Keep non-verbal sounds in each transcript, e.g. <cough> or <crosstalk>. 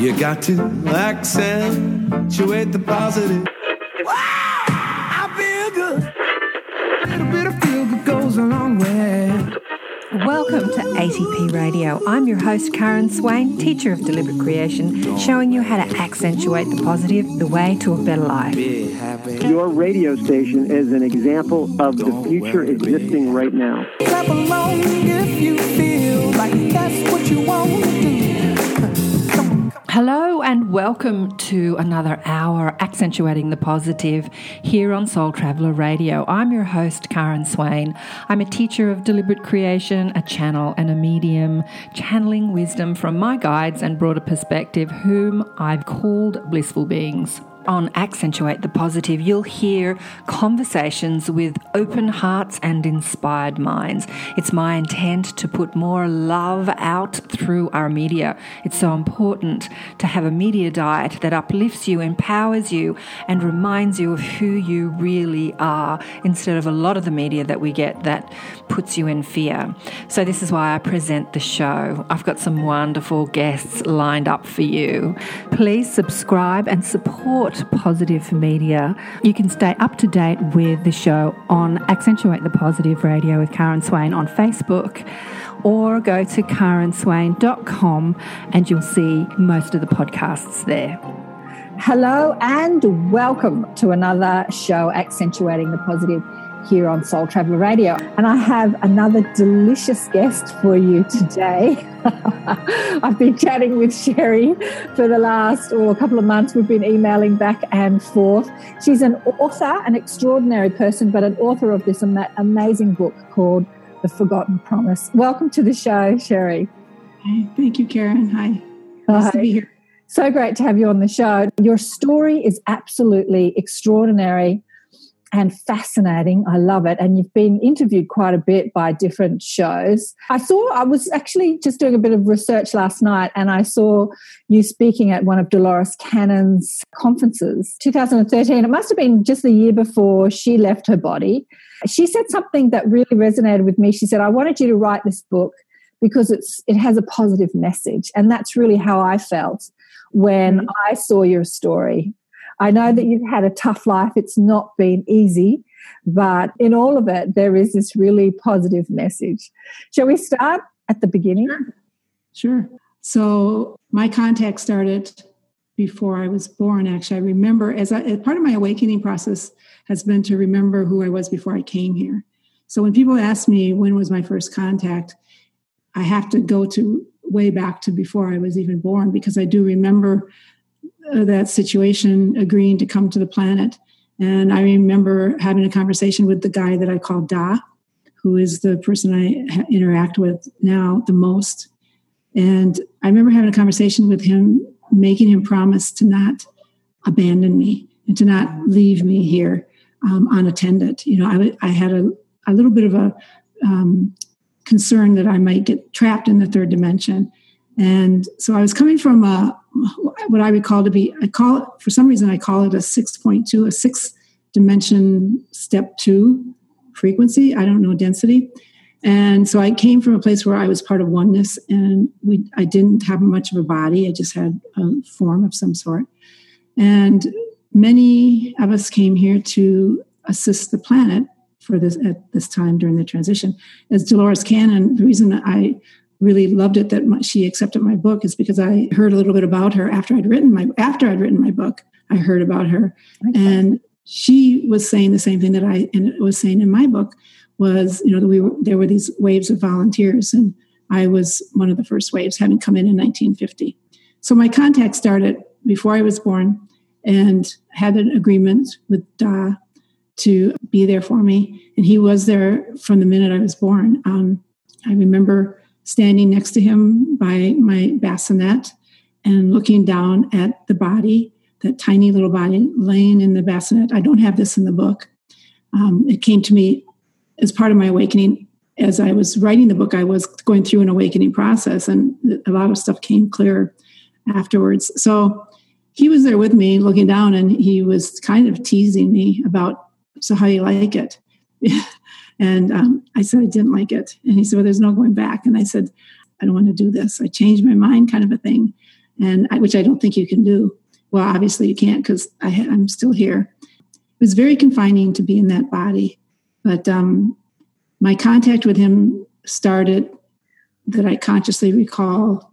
You got to accentuate the positive. Wow, I feel good. A little bit of feel good goes a long way. Welcome to ATP Radio. I'm your host, Karen Swain, teacher of deliberate creation, showing you how to accentuate the positive, the way to a better life. Your radio station is an example of the future existing right now. Clap along if you feel like that's what you want to do. Hello and welcome to another hour accentuating the positive here on Soul Traveller Radio. I'm your host, Karen Swain. I'm a teacher of deliberate creation, a channel, and a medium, channeling wisdom from my guides and broader perspective, whom I've called blissful beings. On Accentuate the Positive, you'll hear conversations with open hearts and inspired minds. It's my intent to put more love out through our media. It's so important to have a media diet that uplifts you, empowers you, and reminds you of who you really are instead of a lot of the media that we get that puts you in fear. So, this is why I present the show. I've got some wonderful guests lined up for you. Please subscribe and support Positive Media. You can stay up to date with the show on Accentuate the Positive Radio with Karen Swain on Facebook or go to karenswain.com and you'll see most of the podcasts there. Hello and welcome to another show accentuating the positive here on Soul Traveller Radio. And I have another delicious guest for you today. <laughs> I've been chatting with Sherry for the last or a couple of months. We've been emailing back and forth. She's an author, an extraordinary person, but an author of this amazing book called The Forgotten Promise. Welcome to the show, Sherry. Hi, thank you, Karen. Hi. Nice to be here. So great to have you on the show. Your story is absolutely extraordinary and fascinating. I love it. And you've been interviewed quite a bit by different shows. I saw, I was actually just doing a bit of research last night and I saw you speaking at one of Dolores Cannon's conferences, 2013. It must have been just the year before she left her body. She said something that really resonated with me. She said, I wanted you to write this book because it's it has a positive message. And that's really how I felt when mm-hmm. I saw your story. I know that you've had a tough life. It's not been easy, but in all of it, there is this really positive message. Shall we start at the beginning? Sure. So my contact started before I was born. Actually, I remember as, I, as part of my awakening process has been to remember who I was before I came here. So when people ask me when was my first contact, I have to go to way back to before I was even born because I do remember that situation agreeing to come to the planet. And I remember having a conversation with the guy that I call Da, who is the person I interact with now the most. And I remember having a conversation with him, making him promise to not abandon me and to not leave me here um, unattended. You know, I had a, a little bit of a um, concern that I might get trapped in the third dimension. And so I was coming from a, what I would call to be, I call it, for some reason, I call it a 6.2, a six dimension step two frequency. I don't know density. And so I came from a place where I was part of oneness and we, I didn't have much of a body. I just had a form of some sort. And many of us came here to assist the planet for this at this time during the transition. As Dolores Cannon, the reason I really loved it that my, she accepted my book is because I heard a little bit about her after I'd written my after I'd written my book. I heard about her, and she was saying the same thing that I and was saying in my book was you know that we were, there were these waves of volunteers and I was one of the first waves having come in in 1950. So my contact started before I was born and had an agreement with Da to be there for me. And he was there from the minute I was born. Um, I remember standing next to him by my bassinet and looking down at the body, that tiny little body laying in the bassinet. I don't have this in the book. Um, it came to me as part of my awakening. As I was writing the book, I was going through an awakening process, and a lot of stuff came clear afterwards. So he was there with me looking down, and he was kind of teasing me about, So, how you like it? <laughs> and um, I said, I didn't like it. And he said, Well, there's no going back. And I said, I don't want to do this. I changed my mind, kind of a thing. and I, which I don't think you can do. Well, obviously you can't because I'm still here. It was very confining to be in that body, but um, my contact with him started that I consciously recall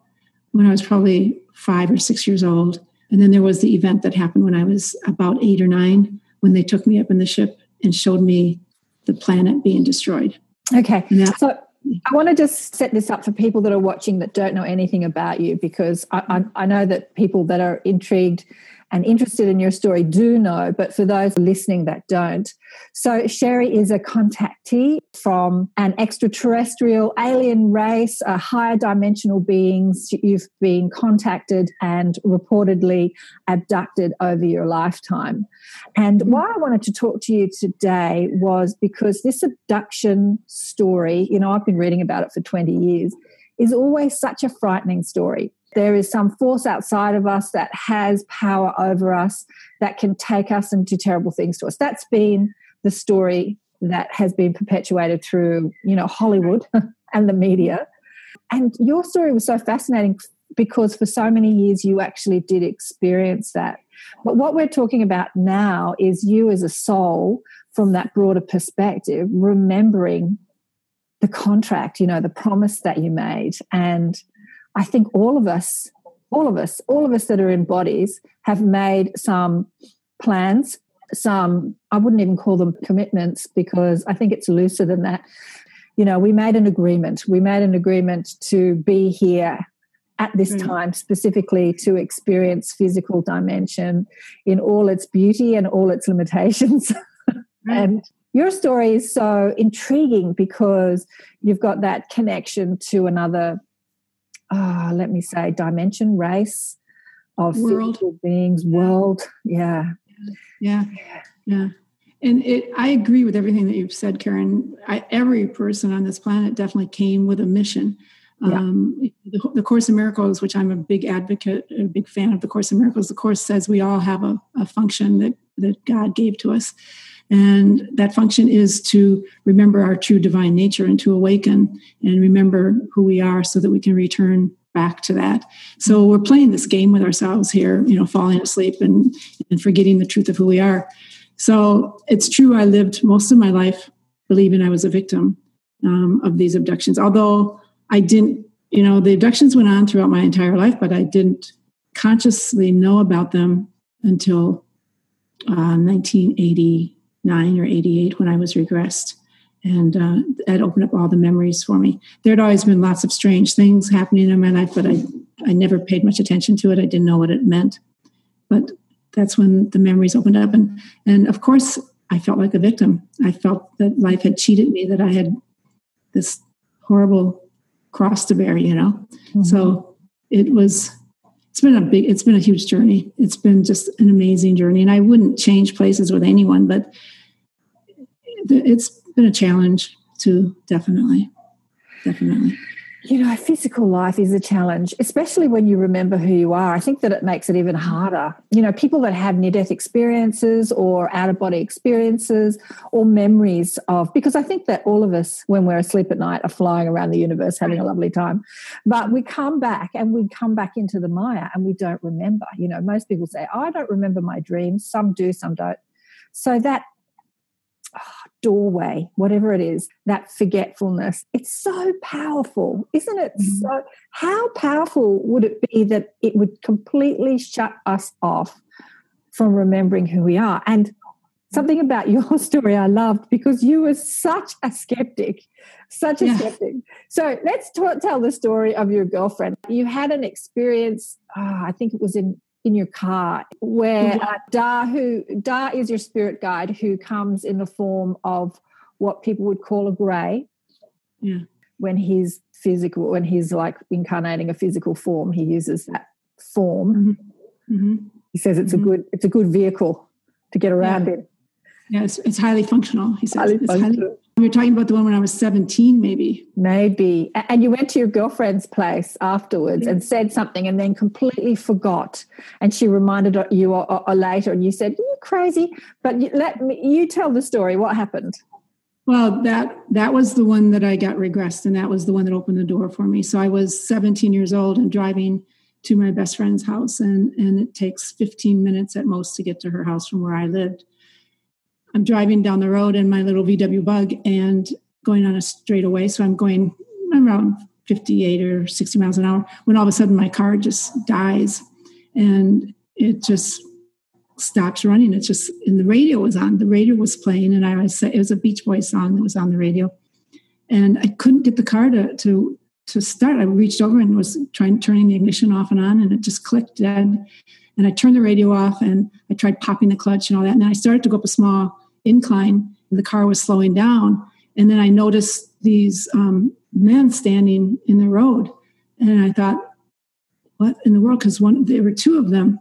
when I was probably five or six years old. And then there was the event that happened when I was about eight or nine when they took me up in the ship and showed me the planet being destroyed. Okay. so I want to just set this up for people that are watching that don't know anything about you because I, I, I know that people that are intrigued and interested in your story do know, but for those listening that don't. So, Sherry is a contactee from an extraterrestrial alien race, a higher dimensional beings. You've been contacted and reportedly abducted over your lifetime. And why I wanted to talk to you today was because this abduction story, you know, I've been reading about it for 20 years, is always such a frightening story there is some force outside of us that has power over us that can take us and do terrible things to us. That's been the story that has been perpetuated through, you know, Hollywood <laughs> and the media. And your story was so fascinating because for so many years you actually did experience that. But what we're talking about now is you as a soul from that broader perspective, remembering the contract, you know, the promise that you made and I think all of us, all of us, all of us that are in bodies have made some plans, some, I wouldn't even call them commitments because I think it's looser than that. You know, we made an agreement. We made an agreement to be here at this mm. time specifically to experience physical dimension in all its beauty and all its limitations. <laughs> and your story is so intriguing because you've got that connection to another uh, let me say, dimension, race of world. beings, world. Yeah. Yeah. Yeah. And it, I agree with everything that you've said, Karen. I, every person on this planet definitely came with a mission. Yeah. Um, the, the, Course in Miracles, which I'm a big advocate, a big fan of the Course in Miracles, the Course says we all have a, a function that, that God gave to us. And that function is to remember our true divine nature and to awaken and remember who we are so that we can return back to that. So we're playing this game with ourselves here, you know, falling asleep and, and forgetting the truth of who we are. So it's true, I lived most of my life believing I was a victim um, of these abductions, although I didn't, you know, the abductions went on throughout my entire life, but I didn't consciously know about them until uh, 1980 nine or 88 when I was regressed. And uh, that opened up all the memories for me. There had always been lots of strange things happening in my life, but I, I never paid much attention to it. I didn't know what it meant. But that's when the memories opened up. And, and of course, I felt like a victim. I felt that life had cheated me, that I had this horrible cross to bear, you know? Mm-hmm. So it was it's been a big it's been a huge journey it's been just an amazing journey and i wouldn't change places with anyone but it's been a challenge too definitely definitely you know, physical life is a challenge, especially when you remember who you are. I think that it makes it even harder. You know, people that have near death experiences or out of body experiences or memories of, because I think that all of us, when we're asleep at night, are flying around the universe having a lovely time. But we come back and we come back into the Maya and we don't remember. You know, most people say, I don't remember my dreams. Some do, some don't. So that doorway, whatever it is, that forgetfulness. It's so powerful, isn't it? Mm-hmm. So, how powerful would it be that it would completely shut us off from remembering who we are? And something about <laughs> your story I loved because you were such a skeptic, such a yeah. skeptic. So let's t- tell the story of your girlfriend. You had an experience, oh, I think it was in in your car where uh, Da who Da is your spirit guide who comes in the form of what people would call a grey. Yeah. When he's physical, when he's like incarnating a physical form, he uses that form. Mm-hmm. Mm-hmm. He says it's mm-hmm. a good it's a good vehicle to get around yeah. in. Yeah, it's, it's highly functional. He says highly it's highly you're talking about the one when I was 17, maybe. Maybe. And you went to your girlfriend's place afterwards yeah. and said something and then completely forgot. And she reminded you or, or, or later and you said, You're crazy. But you, let me, you tell the story. What happened? Well, that that was the one that I got regressed, and that was the one that opened the door for me. So I was 17 years old and driving to my best friend's house, and, and it takes 15 minutes at most to get to her house from where I lived. I'm driving down the road in my little VW bug and going on a straightaway. So I'm going around 58 or 60 miles an hour when all of a sudden my car just dies and it just stops running. It's just, and the radio was on. The radio was playing, and I was, it was a Beach Boys song that was on the radio. And I couldn't get the car to, to to start, I reached over and was trying turning the ignition off and on, and it just clicked dead. And I turned the radio off and I tried popping the clutch and all that. And then I started to go up a small incline, and the car was slowing down. And then I noticed these um, men standing in the road, and I thought, "What in the world?" Because one, there were two of them.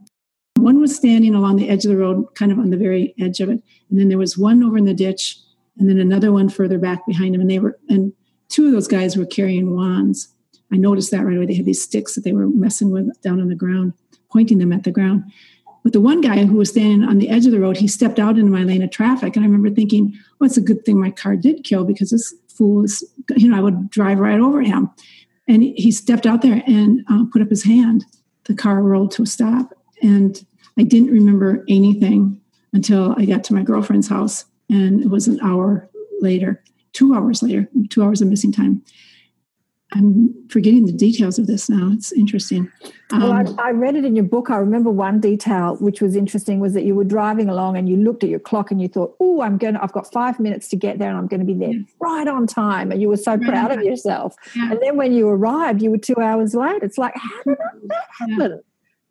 One was standing along the edge of the road, kind of on the very edge of it, and then there was one over in the ditch, and then another one further back behind him. And they were and two of those guys were carrying wands. I noticed that right away. They had these sticks that they were messing with down on the ground, pointing them at the ground. But the one guy who was standing on the edge of the road, he stepped out into my lane of traffic. And I remember thinking, well, it's a good thing my car did kill because this fool is, you know, I would drive right over him. And he stepped out there and uh, put up his hand. The car rolled to a stop. And I didn't remember anything until I got to my girlfriend's house. And it was an hour later two hours later, two hours of missing time. I'm forgetting the details of this now. It's interesting. Um, well, I, um, I, read it in your book. I remember one detail which was interesting was that you were driving along and you looked at your clock and you thought, "Oh, I'm going. to I've got five minutes to get there, and I'm going to be there yes. right on time." And you were so right proud of yourself. Yeah. And then when you arrived, you were two hours late. It's like, how did that happen?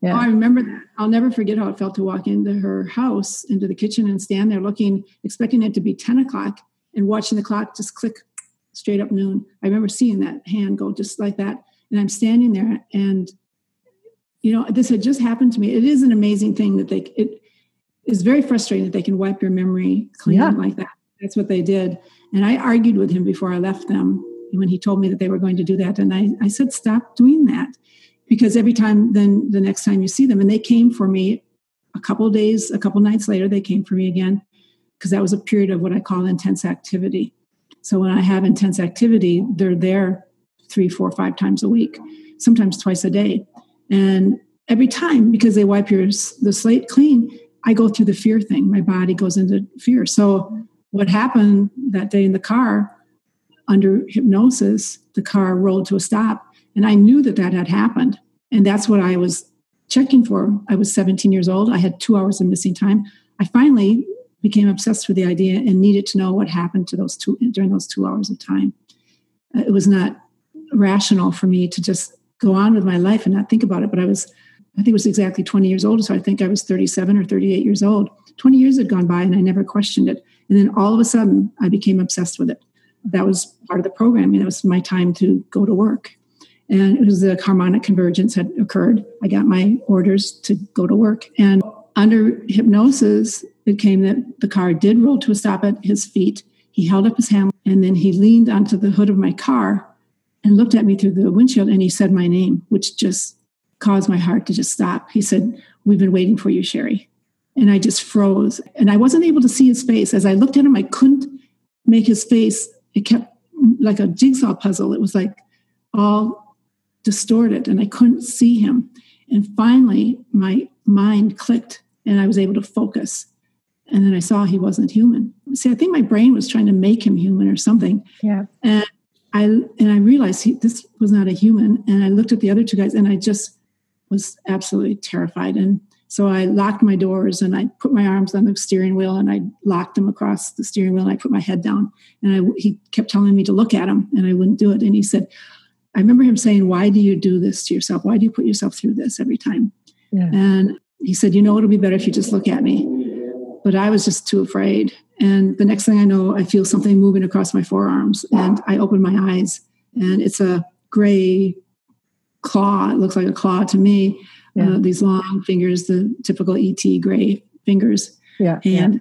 Yeah. Oh, I remember that. I'll never forget how it felt to walk into her house, into the kitchen, and stand there looking, expecting it to be ten o'clock and watching the clock just click straight up noon. I remember seeing that hand go just like that. And I'm standing there and you know, this had just happened to me. It is an amazing thing that they it is very frustrating that they can wipe your memory clean yeah. like that. That's what they did. And I argued with him before I left them when he told me that they were going to do that. And I, I said, stop doing that. Because every time then the next time you see them, and they came for me a couple days, a couple nights later, they came for me again because that was a period of what I call intense activity. So when I have intense activity, they're there three, four, five times a week, sometimes twice a day. And every time, because they wipe your the slate clean, I go through the fear thing. My body goes into fear. So what happened that day in the car under hypnosis, the car rolled to a stop, and I knew that that had happened. And that's what I was checking for. I was 17 years old. I had two hours of missing time. I finally became obsessed with the idea and needed to know what happened to those two during those two hours of time. Uh, it was not rational for me to just go on with my life and not think about it. But I was, I think it was exactly 20 years old. So I think I was 37 or 38 years old. 20 years had gone by and I never questioned it. And then all of a sudden, I became obsessed with it. That was part of the programming. That was my time to go to work. And it was the harmonic convergence had occurred. I got my orders to go to work. And under hypnosis, it came that the car did roll to a stop at his feet. He held up his hand and then he leaned onto the hood of my car and looked at me through the windshield and he said my name, which just caused my heart to just stop. He said, We've been waiting for you, Sherry. And I just froze. And I wasn't able to see his face. As I looked at him, I couldn't make his face. It kept like a jigsaw puzzle. It was like all distorted and I couldn't see him. And finally, my mind clicked and I was able to focus. And then I saw he wasn't human. See, I think my brain was trying to make him human or something. Yeah. And I and I realized he, this was not a human. And I looked at the other two guys, and I just was absolutely terrified. And so I locked my doors and I put my arms on the steering wheel and I locked them across the steering wheel and I put my head down. And I, he kept telling me to look at him, and I wouldn't do it. And he said, I remember him saying, "Why do you do this to yourself? Why do you put yourself through this every time?" Yeah. And he said, You know, it'll be better if you just look at me. But I was just too afraid. And the next thing I know, I feel something moving across my forearms. And I open my eyes, and it's a gray claw. It looks like a claw to me. Yeah. Uh, these long fingers, the typical ET gray fingers. Yeah. And yeah.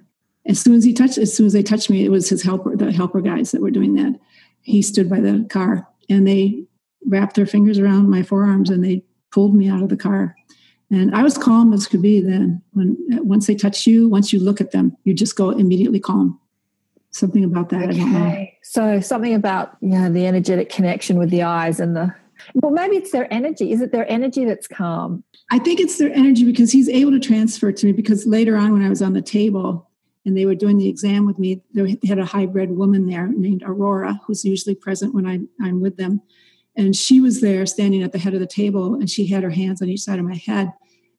as soon as he touched, as soon as they touched me, it was his helper, the helper guys that were doing that. He stood by the car and they wrapped their fingers around my forearms and they pulled me out of the car. And I was calm as could be then. When once they touch you, once you look at them, you just go immediately calm. Something about that. Okay. So something about yeah, the energetic connection with the eyes and the Well, maybe it's their energy. Is it their energy that's calm? I think it's their energy because he's able to transfer to me. Because later on, when I was on the table and they were doing the exam with me, they had a hybrid woman there named Aurora, who's usually present when I, I'm with them. And she was there standing at the head of the table and she had her hands on each side of my head.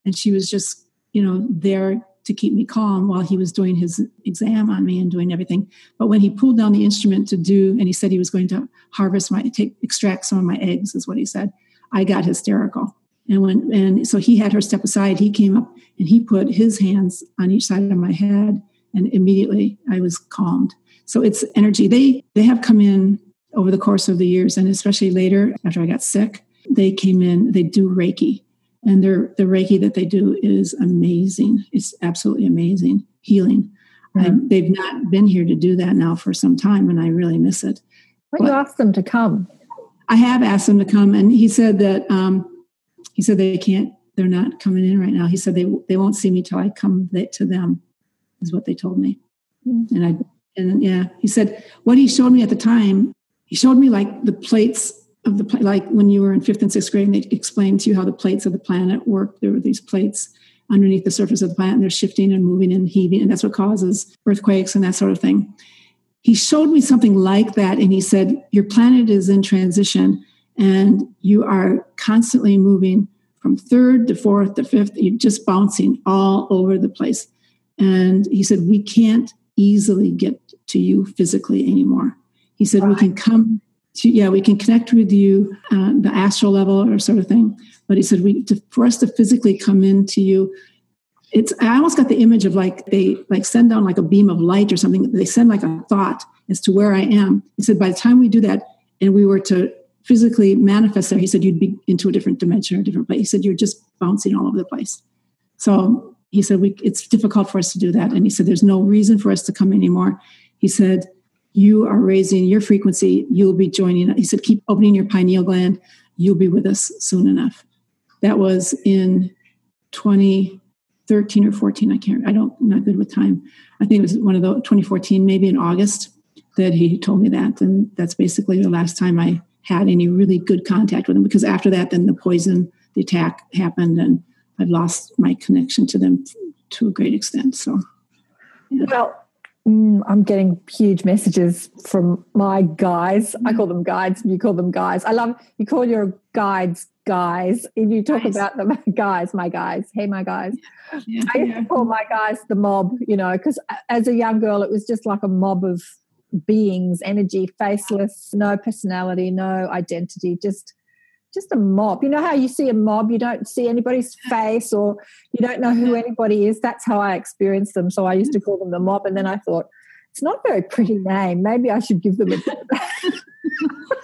And she was just, you know, there to keep me calm while he was doing his exam on me and doing everything. But when he pulled down the instrument to do, and he said he was going to harvest my, take, extract some of my eggs, is what he said. I got hysterical. And when, and so he had her step aside. He came up and he put his hands on each side of my head, and immediately I was calmed. So it's energy. They they have come in over the course of the years, and especially later after I got sick, they came in. They do Reiki, and their the Reiki that they do is amazing. It's absolutely amazing healing. Mm-hmm. they've not been here to do that now for some time, and I really miss it. But you asked them to come. I have asked them to come, and he said that um, he said they can't. They're not coming in right now. He said they they won't see me till I come to them, is what they told me. Mm-hmm. And I and yeah, he said what he showed me at the time. He showed me like the plates of the like when you were in fifth and sixth grade, and they explained to you how the plates of the planet work. There were these plates underneath the surface of the planet, and they're shifting and moving and heaving, and that's what causes earthquakes and that sort of thing. He showed me something like that, and he said, Your planet is in transition, and you are constantly moving from third to fourth to fifth. You're just bouncing all over the place. And he said, We can't easily get to you physically anymore. He said, right. We can come to, yeah, we can connect with you, uh, the astral level or sort of thing. But he said, we, to, for us to physically come into you, it's, I almost got the image of like they like send down like a beam of light or something. They send like a thought as to where I am. He said, by the time we do that and we were to physically manifest there, he said, you'd be into a different dimension or a different place. He said, you're just bouncing all over the place. So he said, we, it's difficult for us to do that. And he said, there's no reason for us to come anymore. He said, you are raising your frequency, you'll be joining. He said, keep opening your pineal gland, you'll be with us soon enough. That was in 2013 or 14. I can't, I don't, I'm not good with time. I think it was one of the 2014, maybe in August, that he told me that. And that's basically the last time I had any really good contact with him because after that, then the poison, the attack happened, and I've lost my connection to them to a great extent. So, yeah. well, Mm, I'm getting huge messages from my guys. I call them guides, you call them guys. I love you call your guides guys. And you talk about them <laughs> guys, my guys. Hey, my guys. Yeah, I used yeah. to call my guys the mob, you know, because as a young girl, it was just like a mob of beings, energy, faceless, no personality, no identity, just just a mob. You know how you see a mob, you don't see anybody's face or you don't know who anybody is. That's how I experienced them. So I used to call them the mob. And then I thought, it's not a very pretty name. Maybe I should give them a <laughs>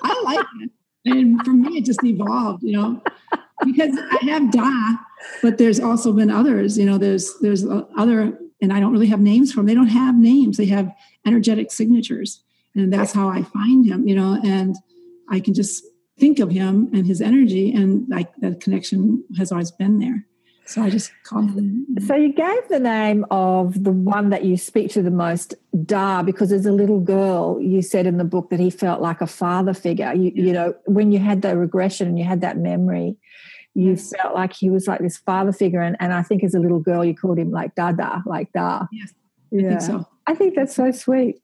I like it. And for me, it just evolved, you know, because I have Da, but there's also been others, you know, there's, there's uh, other, and I don't really have names for them. They don't have names. They have energetic signatures. And that's how I find him, you know, and I can just think of him and his energy and like that connection has always been there. So i just call him. So you gave the name of the one that you speak to the most Da because as a little girl you said in the book that he felt like a father figure. You, you know when you had the regression and you had that memory you yes. felt like he was like this father figure. And, and i think as a little girl you called him like dada like da. Yes i yeah. think so. I think that's so sweet.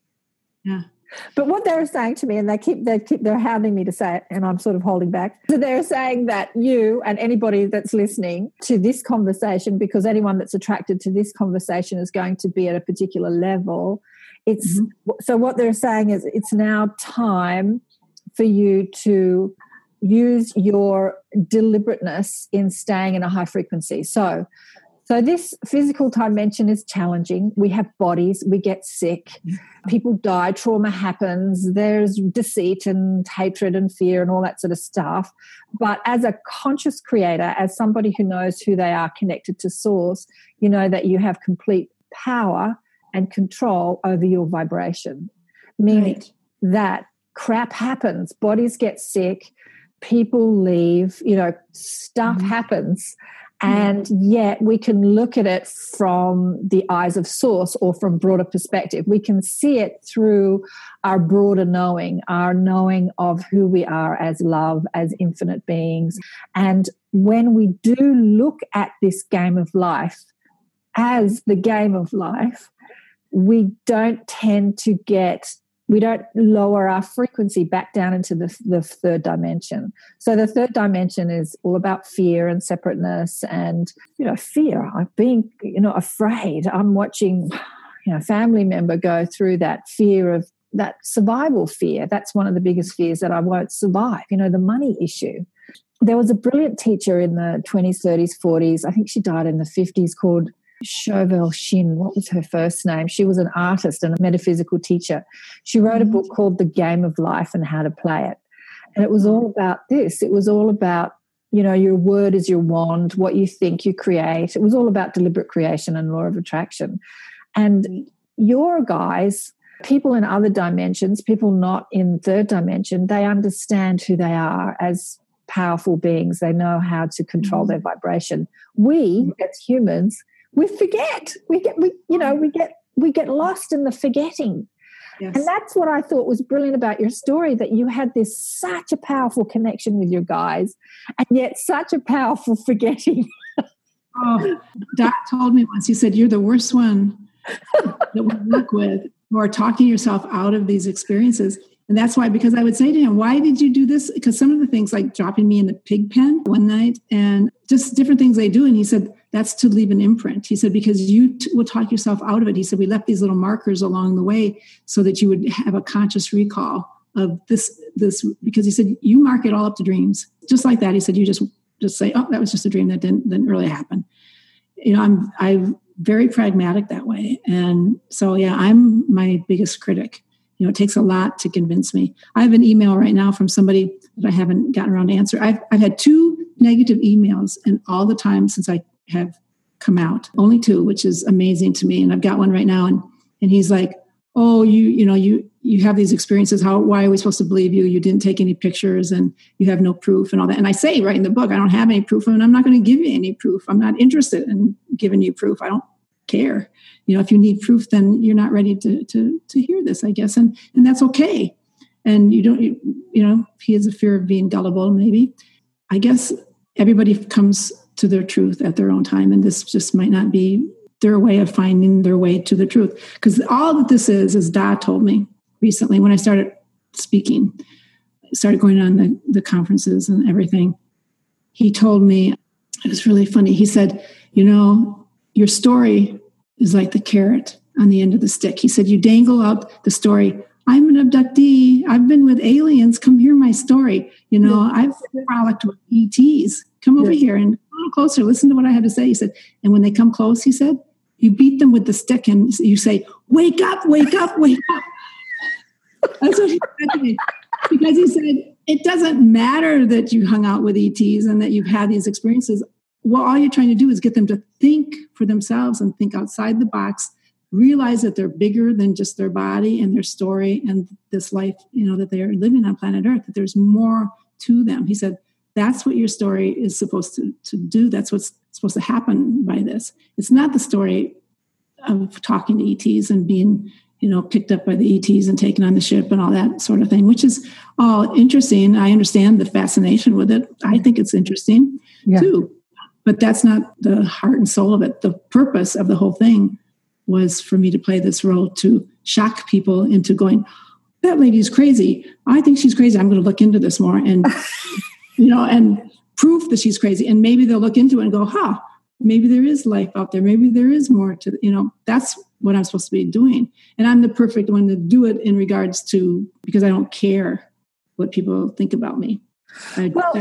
Yeah but what they're saying to me, and they keep they keep they're hounding me to say it, and I'm sort of holding back. So they're saying that you and anybody that's listening to this conversation, because anyone that's attracted to this conversation is going to be at a particular level. It's mm-hmm. so what they're saying is it's now time for you to use your deliberateness in staying in a high frequency. So so, this physical dimension is challenging. We have bodies, we get sick, people die, trauma happens, there's deceit and hatred and fear and all that sort of stuff. But as a conscious creator, as somebody who knows who they are connected to source, you know that you have complete power and control over your vibration, meaning right. that crap happens, bodies get sick, people leave, you know, stuff mm-hmm. happens and yet we can look at it from the eyes of source or from broader perspective. We can see it through our broader knowing our knowing of who we are as love as infinite beings. And when we do look at this game of life as the game of life we don't tend to get we don't lower our frequency back down into the, the third dimension. So the third dimension is all about fear and separateness and, you know, fear. I'm being, you know, afraid. I'm watching, you know, family member go through that fear of that survival fear. That's one of the biggest fears that I won't survive, you know, the money issue. There was a brilliant teacher in the 20s, 30s, 40s. I think she died in the 50s called Scovel Shinn, what was her first name? She was an artist and a metaphysical teacher. She wrote a book mm. called The Game of Life and How to Play It. And it was all about this. It was all about, you know, your word is your wand, what you think you create. It was all about deliberate creation and law of attraction. And mm. your guys, people in other dimensions, people not in third dimension, they understand who they are as powerful beings. They know how to control mm. their vibration. We, as humans, we forget. We get we you know we get we get lost in the forgetting. Yes. And that's what I thought was brilliant about your story that you had this such a powerful connection with your guys and yet such a powerful <laughs> forgetting. oh, Doc told me once, he said, You're the worst one that we work with who are talking yourself out of these experiences. And that's why, because I would say to him, Why did you do this? Because some of the things like dropping me in the pig pen one night and just different things they do. And he said, that's to leave an imprint. He said, because you t- will talk yourself out of it. He said, we left these little markers along the way so that you would have a conscious recall of this, this, because he said, you mark it all up to dreams. Just like that. He said, you just, just say, oh, that was just a dream that didn't, didn't really happen. You know, I'm, I'm very pragmatic that way. And so, yeah, I'm my biggest critic. You know, it takes a lot to convince me. I have an email right now from somebody that I haven't gotten around to answer. I've, I've had two negative emails and all the time since I have come out. Only two, which is amazing to me. And I've got one right now, and and he's like, "Oh, you you know you you have these experiences. How why are we supposed to believe you? You didn't take any pictures, and you have no proof, and all that." And I say right in the book, I don't have any proof, and I'm not going to give you any proof. I'm not interested in giving you proof. I don't care. You know, if you need proof, then you're not ready to to to hear this, I guess, and and that's okay. And you don't, you, you know, he has a fear of being gullible, maybe. I guess everybody comes to their truth at their own time. And this just might not be their way of finding their way to the truth. Because all that this is, is Da told me recently when I started speaking, started going on the, the conferences and everything, he told me, it was really funny. He said, You know, your story is like the carrot on the end of the stick. He said, You dangle out the story. I'm an abductee. I've been with aliens. Come hear my story. You know, I've frolicked with ETs. Come over here and a little closer. Listen to what I have to say. He said, and when they come close, he said, you beat them with the stick and you say, wake up, wake up, wake up. That's what he said to me. Because he said, it doesn't matter that you hung out with ETs and that you've had these experiences. Well, all you're trying to do is get them to think for themselves and think outside the box, realize that they're bigger than just their body and their story and this life, you know, that they're living on planet Earth, that there's more to them. He said, that's what your story is supposed to, to do. That's what's supposed to happen by this. It's not the story of talking to ETs and being, you know, picked up by the ETs and taken on the ship and all that sort of thing, which is all interesting. I understand the fascination with it. I think it's interesting yeah. too. But that's not the heart and soul of it. The purpose of the whole thing was for me to play this role to shock people into going, that lady's crazy. I think she's crazy. I'm going to look into this more. And <laughs> you know, and proof that she's crazy. And maybe they'll look into it and go, huh, maybe there is life out there. Maybe there is more to, you know, that's what I'm supposed to be doing. And I'm the perfect one to do it in regards to, because I don't care what people think about me. I, well,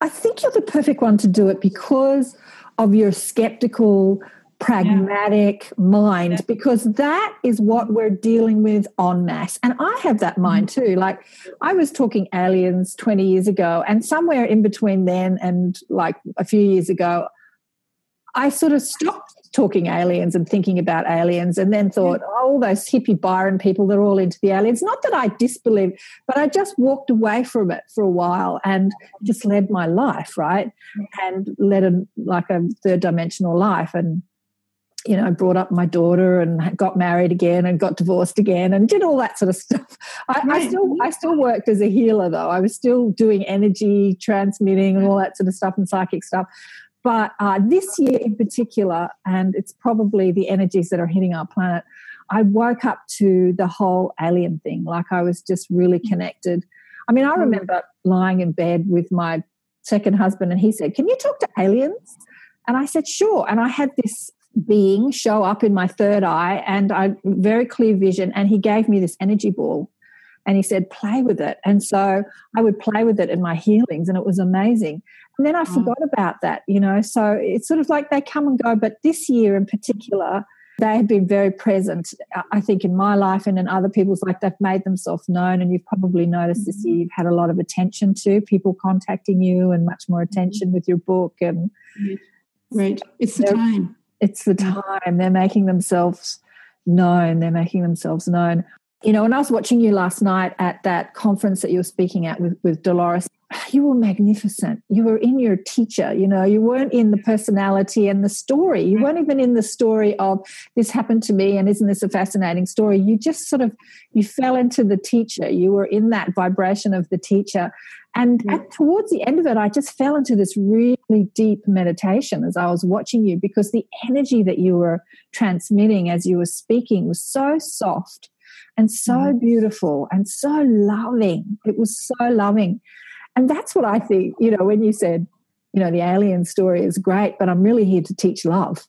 I think you're the perfect one to do it because of your skeptical pragmatic yeah. mind because that is what we're dealing with en masse. And I have that mind mm-hmm. too. Like I was talking aliens 20 years ago, and somewhere in between then and like a few years ago, I sort of stopped talking aliens and thinking about aliens and then thought, mm-hmm. oh, all those hippie Byron people, they're all into the aliens. Not that I disbelieved, but I just walked away from it for a while and mm-hmm. just led my life, right? Mm-hmm. And led a like a third dimensional life and you know, brought up my daughter and got married again and got divorced again and did all that sort of <laughs> stuff. I, right. I, still I still worked as a healer though. I was still doing energy transmitting and all that sort of stuff and psychic stuff. But uh, this year in particular, and it's probably the energies that are hitting our planet, I woke up to the whole alien thing. Like I was just really mm. connected. I mean, I mm. remember lying in bed with my second husband, and he said, Can you talk to aliens? And I said, Sure. And I had this being show up in my third eye, and I very clear vision. And he gave me this energy ball and he said play with it and so i would play with it in my healings and it was amazing and then I mm. forgot about that, you know. So it's sort of like they come and go. But this year in particular, they have been very present, I think, in my life and in other people's Like They've made themselves known. And you've probably noticed this year mm-hmm. you've had a lot of attention to people contacting you and much more mm-hmm. attention with your book. And right, it's the time. It's the time. They're making themselves known. They're making themselves known. You know, when I was watching you last night at that conference that you were speaking at with, with Dolores, you were magnificent. You were in your teacher, you know, you weren't in the personality and the story. You weren't even in the story of this happened to me and isn't this a fascinating story? You just sort of you fell into the teacher. You were in that vibration of the teacher. And at, towards the end of it, I just fell into this really deep meditation as I was watching you because the energy that you were transmitting as you were speaking was so soft and so mm. beautiful and so loving. It was so loving. And that's what I think, you know, when you said, you know, the alien story is great, but I'm really here to teach love.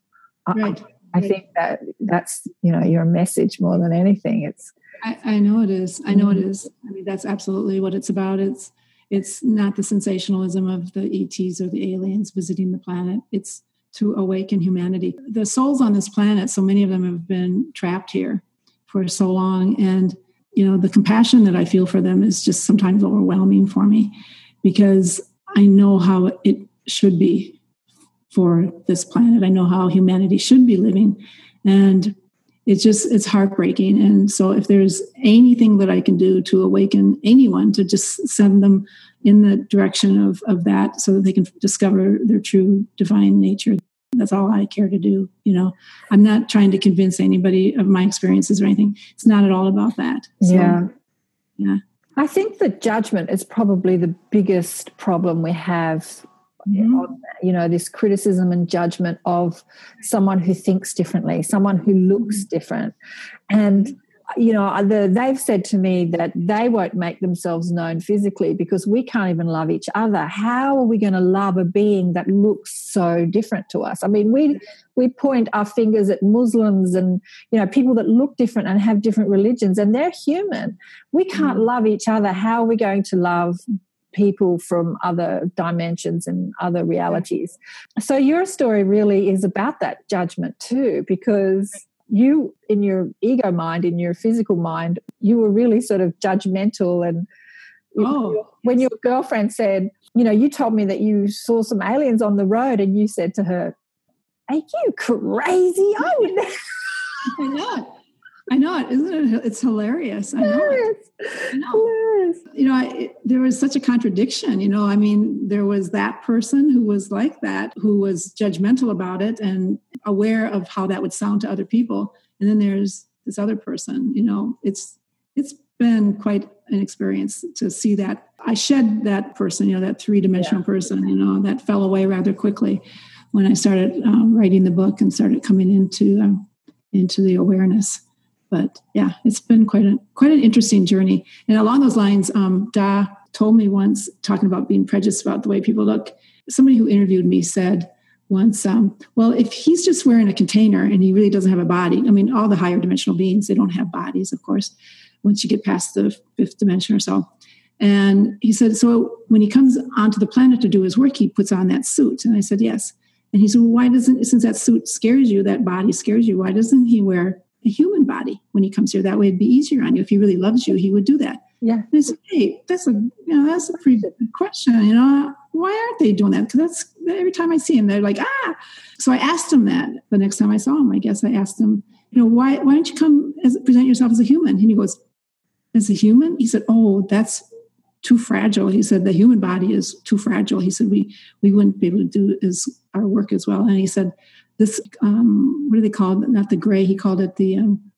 Right. I, I think that that's, you know, your message more than anything. It's I, I know it is. I know it mm-hmm. I mean, that's absolutely what it's about. It's it's not the sensationalism of the ETs or the aliens visiting the planet. It's to awaken humanity. The souls on this planet, so many of them have been trapped here for so long. And you know the compassion that i feel for them is just sometimes overwhelming for me because i know how it should be for this planet. I know how humanity should be living. And it's just it's heartbreaking. And so if there's anything that i can do to awaken anyone to just send them in the direction of, of that so that they can discover their true divine nature that's all I care to do. You know, I'm not trying to convince anybody of my experiences or anything. It's not at all about that. So, yeah. Yeah. I think that judgment is probably the biggest problem we have. Mm-hmm. you know, this criticism and judgment of someone who thinks differently, someone who looks mm-hmm. different. And you know, the, they've said to me that they won't make themselves known physically because we can't even love each other. How are we going to love a being that looks so different to us? I mean, we we point our fingers at Muslims and you know people that look different and have different religions, and they're human. We can't mm. love each other. How are we going to love people from other dimensions and other realities? So your story really is about that judgment too, because you in your ego mind in your physical mind you were really sort of judgmental and oh, when your girlfriend said you know you told me that you saw some aliens on the road and you said to her are you crazy? I would <laughs> <laughs> i know I know it, isn't it? It's hilarious. I know it. I know. You know, I, it, there was such a contradiction. You know, I mean, there was that person who was like that, who was judgmental about it and aware of how that would sound to other people, and then there's this other person. You know, it's it's been quite an experience to see that. I shed that person. You know, that three dimensional yeah. person. You know, that fell away rather quickly when I started um, writing the book and started coming into um, into the awareness but yeah, it's been quite a quite an interesting journey. And along those lines, um, Da told me once, talking about being prejudiced about the way people look. Somebody who interviewed me said once, um, "Well, if he's just wearing a container and he really doesn't have a body, I mean, all the higher dimensional beings they don't have bodies, of course. Once you get past the fifth dimension or so." And he said, "So when he comes onto the planet to do his work, he puts on that suit." And I said, "Yes." And he said, well, "Why doesn't since that suit scares you, that body scares you? Why doesn't he wear a human body when he comes here. That way it'd be easier on you. If he really loves you, he would do that. Yeah. And I said, hey, that's a you know, that's a pretty good question. You know, why aren't they doing that? Because that's every time I see him, they're like, ah. So I asked him that the next time I saw him. I guess I asked him, you know, why why don't you come as present yourself as a human? And he goes, as a human? He said, oh, that's too fragile. He said the human body is too fragile. He said we we wouldn't be able to do as our work as well. And he said this um, what do they call it? Not the gray. He called it the um,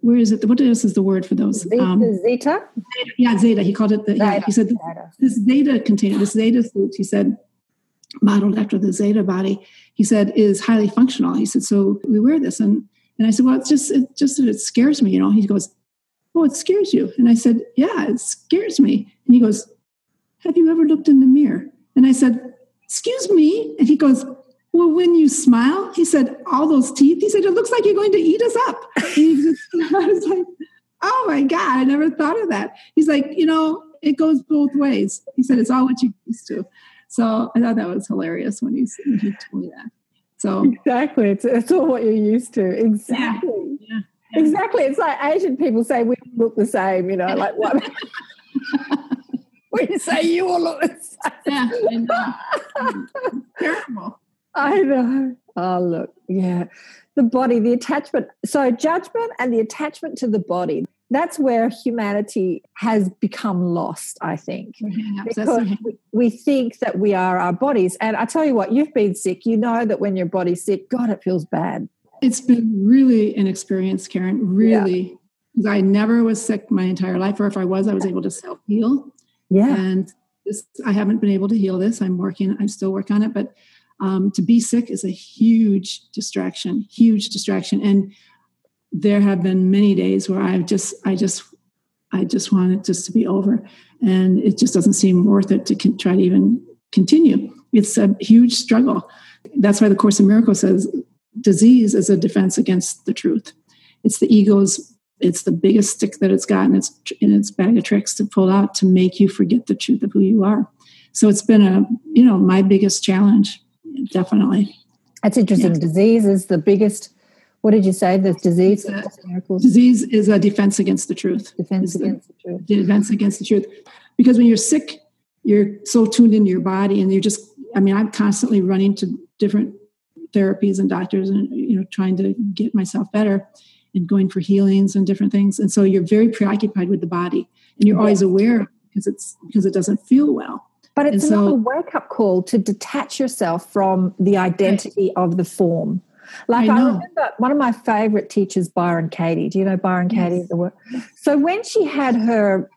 where is it? What else is the word for those? Um, zeta? Yeah, zeta. He called it the. Yeah, he said this zeta container, this zeta suit. He said modeled after the zeta body. He said is highly functional. He said so we wear this and and I said well it's just it just that it scares me. You know. He goes oh, it scares you. And I said, yeah, it scares me. And he goes, have you ever looked in the mirror? And I said, excuse me. And he goes, well, when you smile, he said, all those teeth, he said, it looks like you're going to eat us up. Just, <laughs> I was like, oh my God, I never thought of that. He's like, you know, it goes both ways. He said, it's all what you're used to. So I thought that was hilarious when he, when he told me that. So exactly, it's, it's all what you're used to. Exactly. Yeah. yeah. Exactly. It's like Asian people say we look the same, you know, like what <laughs> <laughs> we say you all look the same. Yeah, um, um, Terrible. I know. Oh, look. Yeah. The body, the attachment. So, judgment and the attachment to the body. That's where humanity has become lost, I think. <laughs> Because we think that we are our bodies. And I tell you what, you've been sick. You know that when your body's sick, God, it feels bad. It's been really an experience, Karen. Really. Yeah. I never was sick my entire life, or if I was, I was able to self heal. Yeah. And this, I haven't been able to heal this. I'm working, I'm still working on it. But um, to be sick is a huge distraction, huge distraction. And there have been many days where I've just, I just, I just want it just to be over. And it just doesn't seem worth it to con- try to even continue. It's a huge struggle. That's why the Course in Miracles says disease is a defense against the truth. It's the ego's, it's the biggest stick that it's got in its, in its bag of tricks to pull out to make you forget the truth of who you are. So it's been a, you know, my biggest challenge, definitely. That's interesting. Yeah. Disease is the biggest, what did you say? The disease? A, disease is a defense against the truth. Defense against the, the truth. Defense against the truth. Because when you're sick, you're so tuned into your body and you're just, I mean, I'm constantly running to different therapies and doctors and you know trying to get myself better and going for healings and different things and so you're very preoccupied with the body and you're always aware because it's because it doesn't feel well but it's so, another wake up call to detach yourself from the identity right. of the form like I, I, remember one of my favorite teachers, Byron Katie. Do you know Byron yes. Katie? The work? So when she had her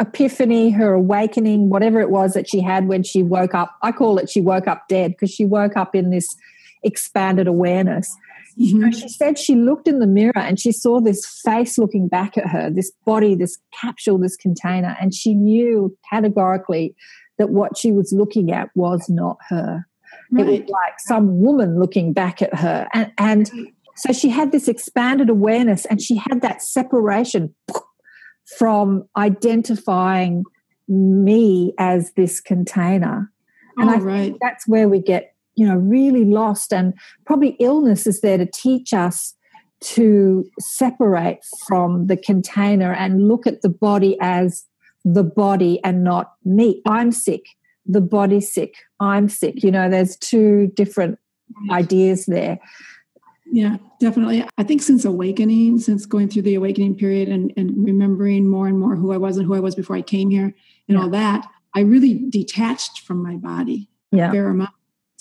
epiphany, her awakening, whatever it was that she had when she woke up, I call it she woke up dead because she woke up in this expanded awareness. Mm-hmm. she said she looked in the mirror and she saw this face looking back at her, this body, this capsule, this container, and she knew categorically that what she was looking at was not her. Right. It was like some woman looking back at her. And, and mm. so she had this expanded awareness and she had that separation from identifying me as this container. And oh, I right. think that's where we get you know really lost and probably illness is there to teach us to separate from the container and look at the body as the body and not me i'm sick the body's sick i'm sick you know there's two different ideas there yeah definitely i think since awakening since going through the awakening period and, and remembering more and more who i was and who i was before i came here and yeah. all that i really detached from my body yeah. a fair amount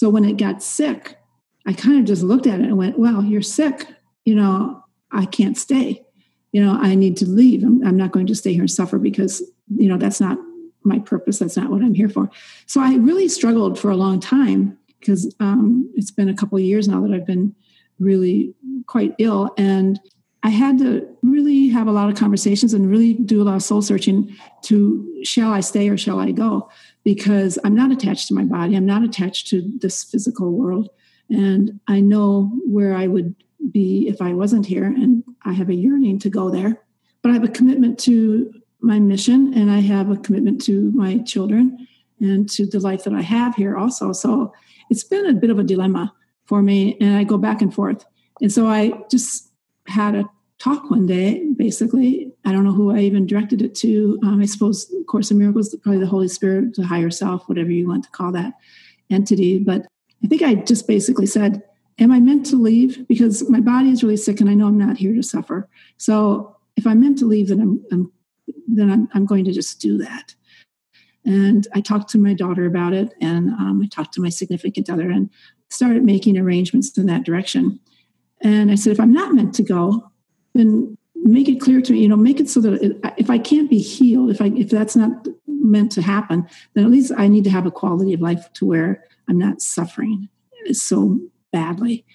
so when it got sick, I kind of just looked at it and went, well, you're sick. You know, I can't stay. You know, I need to leave. I'm, I'm not going to stay here and suffer because, you know, that's not my purpose. That's not what I'm here for. So I really struggled for a long time because um, it's been a couple of years now that I've been really quite ill. And I had to really have a lot of conversations and really do a lot of soul searching to shall I stay or shall I go? Because I'm not attached to my body, I'm not attached to this physical world. And I know where I would be if I wasn't here, and I have a yearning to go there. But I have a commitment to my mission, and I have a commitment to my children and to the life that I have here also. So it's been a bit of a dilemma for me, and I go back and forth. And so I just had a talk one day, basically. I don't know who I even directed it to. Um, I suppose Course in Miracles, probably the Holy Spirit, the higher self, whatever you want to call that. entity. But I think I just basically said, Am I meant to leave? Because my body is really sick and I know I'm not here to suffer. So if I'm meant to leave, then I'm, I'm then I'm, I'm, going to just do that. And I talked to my daughter about it, and um, I talked to my significant other and started making arrangements in that direction. And I said, if I'm not meant to go, then make it clear to me. You know, make it so that if I can't be healed, if I if that's not meant to happen, then at least I need to have a quality of life to where I'm not suffering so badly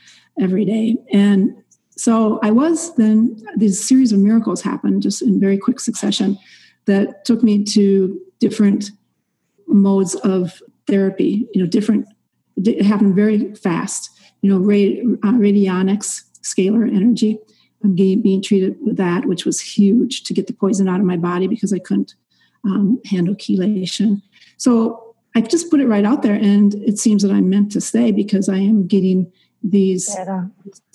every day. And so I was then, these series of miracles happened just in very quick succession that took me to different modes of therapy, you know, different, it happened very fast. You know, uh, radionics, scalar energy. I'm being, being treated with that, which was huge to get the poison out of my body because I couldn't um, handle chelation. So I just put it right out there, and it seems that I'm meant to stay because I am getting these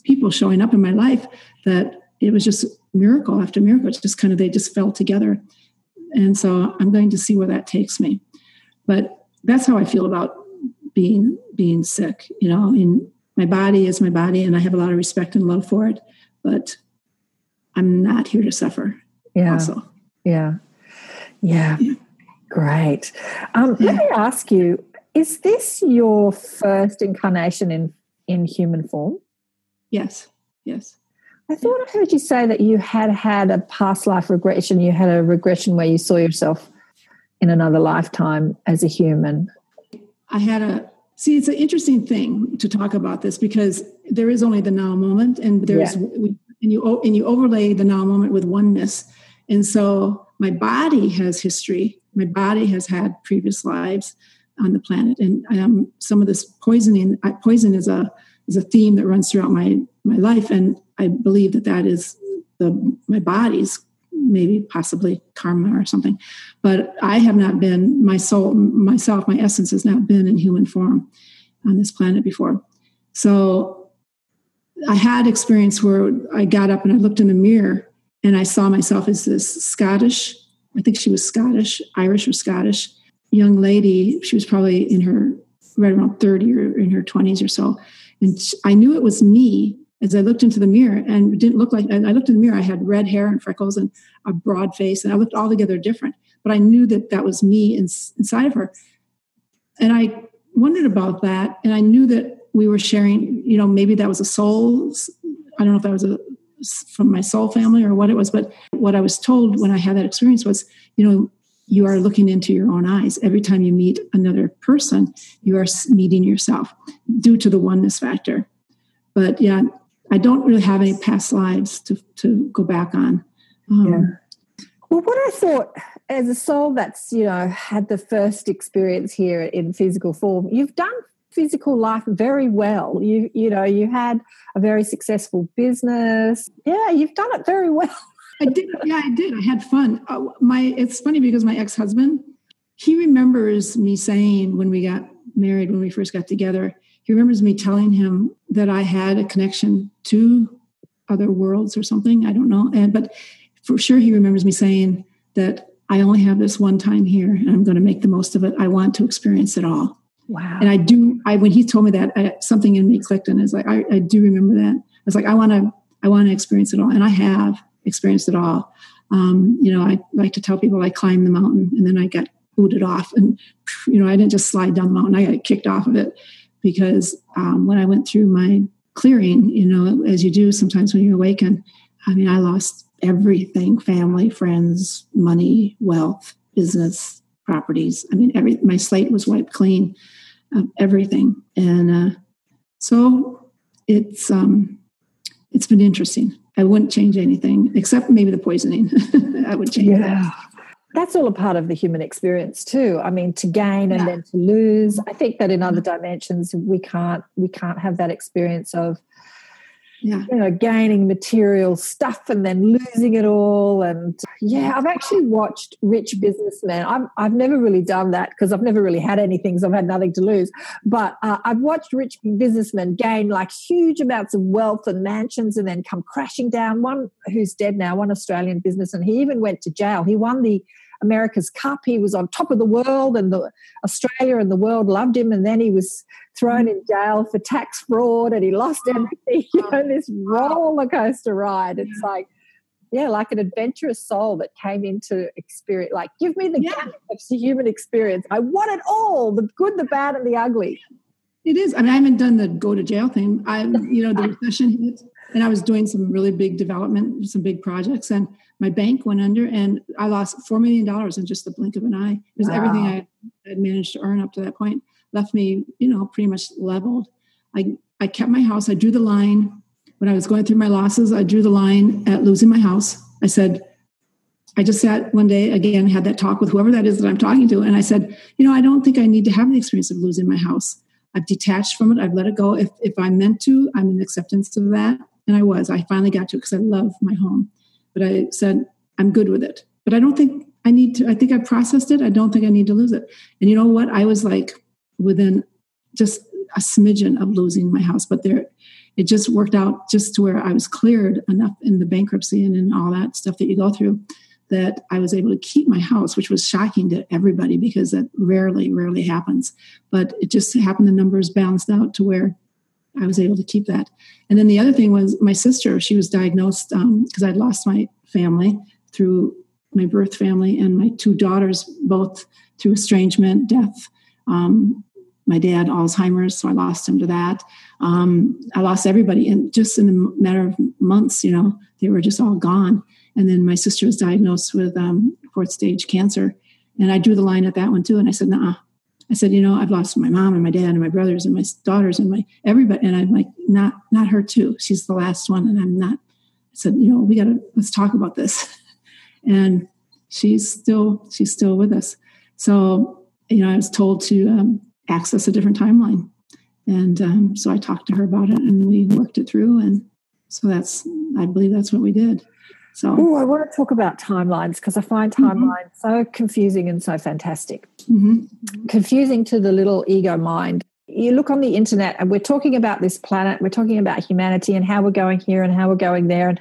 people showing up in my life that it was just miracle after miracle. It's just kind of they just fell together, and so I'm going to see where that takes me. But that's how I feel about being being sick. You know, I mean, my body is my body, and I have a lot of respect and love for it. But I'm not here to suffer. Yeah. Also. Yeah. Yeah. yeah. Great. Um, yeah. Let me ask you: Is this your first incarnation in in human form? Yes. Yes. I thought I heard you say that you had had a past life regression. You had a regression where you saw yourself in another lifetime as a human. I had a see. It's an interesting thing to talk about this because there is only the now moment, and there's yeah. and you and you overlay the now moment with oneness, and so my body has history. My body has had previous lives on the planet, and um, some of this poisoning. Poison is a is a theme that runs throughout my my life, and I believe that that is the my body's maybe possibly karma or something. But I have not been my soul, myself, my essence has not been in human form on this planet before. So I had experience where I got up and I looked in the mirror and I saw myself as this Scottish, I think she was Scottish, Irish or Scottish young lady. She was probably in her right around 30 or in her 20s or so. And I knew it was me as I looked into the mirror and didn't look like, I looked in the mirror, I had red hair and freckles and a broad face, and I looked altogether different. But I knew that that was me in, inside of her. And I wondered about that. And I knew that we were sharing, you know, maybe that was a soul. I don't know if that was a, from my soul family or what it was. But what I was told when I had that experience was, you know, you are looking into your own eyes. Every time you meet another person, you are meeting yourself due to the oneness factor. But yeah, I don't really have any past lives to, to go back on. Um, yeah. Well, what I thought as a soul that's, you know, had the first experience here in physical form, you've done physical life very well. You, you know, you had a very successful business. Yeah, you've done it very well. I did. Yeah, I did. I had fun. Uh, my, it's funny because my ex-husband, he remembers me saying when we got married, when we first got together, he remembers me telling him that I had a connection to other worlds or something. I don't know. And but for sure he remembers me saying that I only have this one time here and I'm going to make the most of it. I want to experience it all. Wow. And I do I when he told me that I, something in me clicked and it's like I, I do remember that. I was like I want to I want to experience it all and I have experienced it all. Um, you know, I like to tell people I climbed the mountain and then I got booted off and you know I didn't just slide down the mountain. I got kicked off of it because um, when I went through my clearing, you know, as you do sometimes when you awaken, I mean, I lost everything family, friends, money, wealth, business, properties. I mean, every my slate was wiped clean everything. And uh, so it's um, it's been interesting. I wouldn't change anything except maybe the poisoning. <laughs> I would change yeah. that that's all a part of the human experience too i mean to gain and then to lose i think that in other dimensions we can't we can't have that experience of yeah. you know gaining material stuff and then losing it all and yeah i've actually watched rich businessmen i've, I've never really done that because i've never really had anything so i've had nothing to lose. But uh, i've watched rich businessmen gain like huge amounts of wealth and mansions and then come crashing down. One who's dead now one australian businessman, he even went to jail. He won the America's Cup. He was on top of the world, and the Australia and the world loved him. And then he was thrown in jail for tax fraud, and he lost oh, everything. <laughs> You know, this oh, oh. roller coaster ride. It's like, yeah, like an adventurous soul that came into experience. Like, give me the Yeah. of the human experience. I want it all: the good, the bad, and the ugly. It is. I mean, I haven't done the go to jail thing. I, you know, the <laughs> recession hit, and I was doing some really big development, some big projects, and my bank went under, and I lost four million dollars in just the blink of an eye. It was everything I had managed to earn up to that point left me, you know, pretty much leveled. I I kept my house. I drew the line when I was going through my losses. I drew the line at losing my house. I said. I just sat one day again, had that talk with whoever that is that I'm talking to, and I said, you know, I don't think I need to have the experience of losing my house. I've detached from it. I've let it go. If if I'm meant to, I'm in acceptance of that. And I was. I finally got to it because I love my home. But I said, I'm good with it. But I don't think I need to, I think I processed it. I don't think I need to lose it. And you know what? I was like within just a smidgen of losing my house. But there it just worked out just to where I was cleared enough in the bankruptcy and in all that stuff that you go through that I was able to keep my house, which was shocking to everybody because that rarely, rarely happens. But it just happened the numbers balanced out to where I was able to keep that. And then the other thing was my sister, she was diagnosed because I'd lost my family through my birth family and my two daughters, both through estrangement, death. Um, my dad, Alzheimer's, so I lost him to that. Um, I lost everybody, and just in a matter of months, you know, they were just all gone. And then my sister was diagnosed with um, fourth stage cancer, and I drew the line at that one too. And I said, "Nah." I said, "You know, I've lost my mom and my dad and my brothers and my daughters and my everybody." And I'm like, "Not, not her too. She's the last one, and I'm not." I said, "You know, we got to let's talk about this." <laughs> And she's still she's still with us. So you know, I was told to um, access a different timeline, and um, so I talked to her about it, and we worked it through. And so that's I believe that's what we did. So Oh, I want to talk about timelines because I find timelines so confusing and so fantastic. mhm. Confusing to the little ego mind. You look on the internet and we're talking about this planet, we're talking about humanity and how we're going here and how we're going there. And,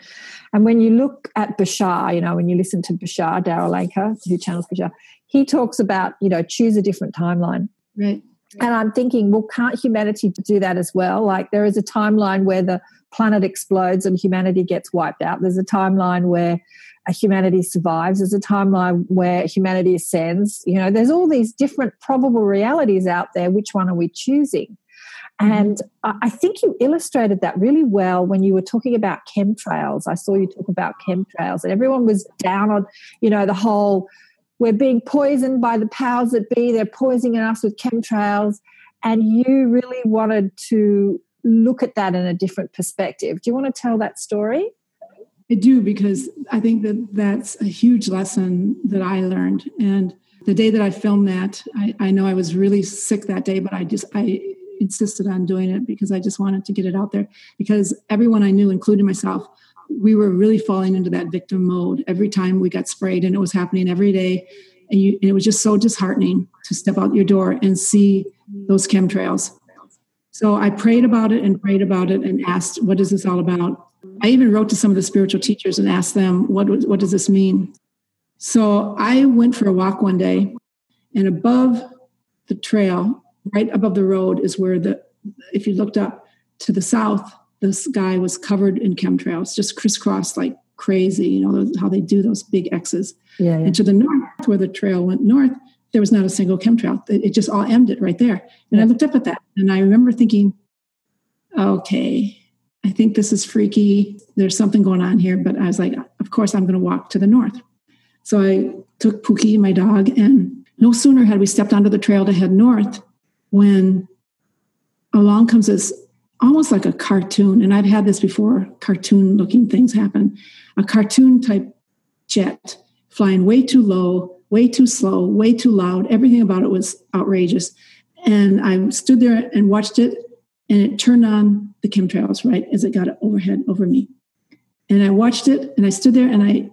and when you look at Bashar, you know, when you listen to Bashar, Darryl Anka, who channels Bashar, he talks about, you know, choose a different timeline. right, And I'm thinking, well, can't humanity do that as well? Like there is a timeline where the planet explodes and humanity gets wiped out. There's a timeline where humanity survives. There's a timeline where humanity ascends. You know, there's all these different probable realities out there. Which one are we choosing? Mm-hmm. And I I think you illustrated that really well when you were talking about chemtrails. I saw you talk about chemtrails, and everyone was down on, you know, the whole we're being poisoned by the powers that be. They're poisoning us with chemtrails. And you really wanted to look at that in a different perspective. Do you want to tell that story? I do because I think that that's a huge lesson that I learned. And the day that I filmed that, I, I know I was really sick that day, but I just I insisted on doing it because I just wanted to get it out there. Because everyone I knew, including myself, we were really falling into that victim mode every time we got sprayed, and it was happening every day. And, you, and it was just so disheartening to step out your door and see those chemtrails. So I prayed about it and prayed about it and asked, "What is this all about?" I even wrote to some of the spiritual teachers and asked them, "What what does this mean?" So I went for a walk one day, and above the trail, right above the road, is where the if you looked up to the south, the sky was covered in chemtrails, just crisscrossed like crazy. You know how they do those big X's. Yeah. And to the north, where the trail went north, there was not a single chemtrail. It it just all ended right there. And I looked up at that, and I remember thinking, okay, I think this is freaky. There's something going on here. But I was like, of course, I'm going to walk to the north. So I took Pookie, my dog, and no sooner had we stepped onto the trail to head north when along comes this almost like a cartoon. And I've had this before cartoon looking things happen. A cartoon type jet flying way too low, way too slow, way too loud. Everything about it was outrageous. And I stood there and watched it, and it turned on the chemtrails right as it got overhead over me. And I watched it, and I stood there, and I,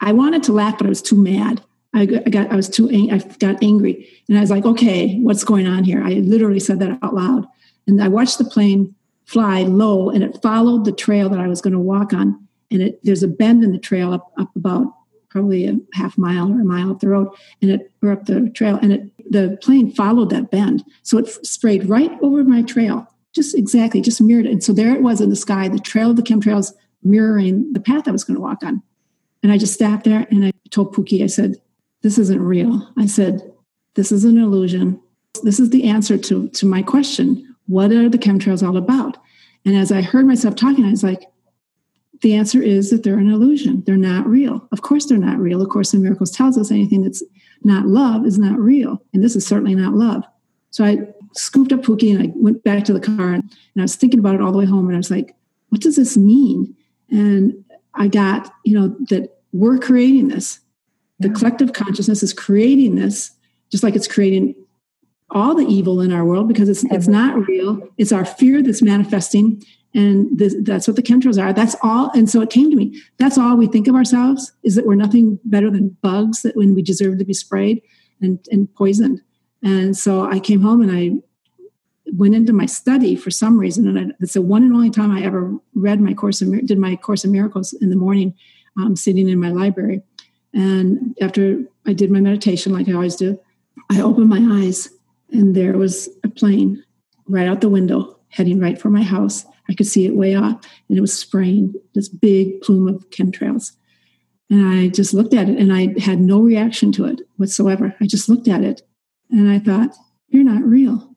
I wanted to laugh, but I was too mad. I got, I was too, ang- I got angry, and I was like, "Okay, what's going on here?" I literally said that out loud, and I watched the plane fly low, and it followed the trail that I was going to walk on, and it there's a bend in the trail up, up about probably a half mile or a mile up the road, and it or up the trail, and it the plane followed that bend, so it sprayed right over my trail, just exactly, just mirrored it. And so there it was in the sky, the trail of the chemtrails mirroring the path I was going to walk on. And I just sat there and I told Pookie, I said, "This isn't real." I said, "This is an illusion. This is the answer to to my question." What are the chemtrails all about? And as I heard myself talking, I was like, the answer is that they're an illusion. They're not real. Of course, they're not real. Of course, the miracles tells us anything that's not love is not real. And this is certainly not love. So I scooped up Pookie and I went back to the car and, and I was thinking about it all the way home. And I was like, what does this mean? And I got, you know, that we're creating this. The collective consciousness is creating this, just like it's creating all the evil in our world because it's it's not real. It's our fear that's manifesting, and this, that's what the chemtrails are. That's all. And so it came to me. That's all we think of ourselves is that we're nothing better than bugs that when we deserve to be sprayed and and poisoned. And so I came home and I went into my study for some reason, and I, it's the one and only time I ever read my course of did my course of miracles in the morning, um, sitting in my library. And after I did my meditation, like I always do, I opened my eyes and there was a plane right out the window heading right for my house. I could see it way off, and it was spraying this big plume of chemtrails. And I just looked at it, and I had no reaction to it whatsoever. I just looked at it, and I thought, "You're not real."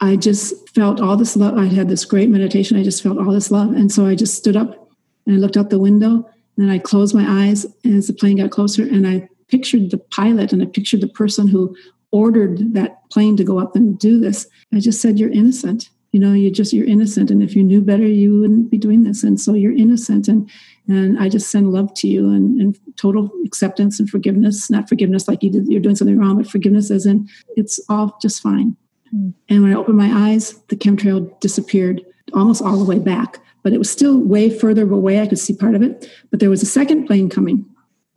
I just felt all this love. I had this great meditation. I just felt all this love, and so I just stood up and I looked out the window, and I closed my eyes as the plane got closer, and I pictured the pilot and I pictured the person who ordered that plane to go up and do this. I just said, You're innocent. You know, you just you're innocent. And if you knew better, you wouldn't be doing this. And so you're innocent. And and I just send love to you and, and total acceptance and forgiveness. Not forgiveness like you did, you're doing something wrong, but forgiveness as in it's all just fine. Mm. And when I opened my eyes, the chemtrail disappeared almost all the way back. But it was still way further away. I could see part of it. But there was a second plane coming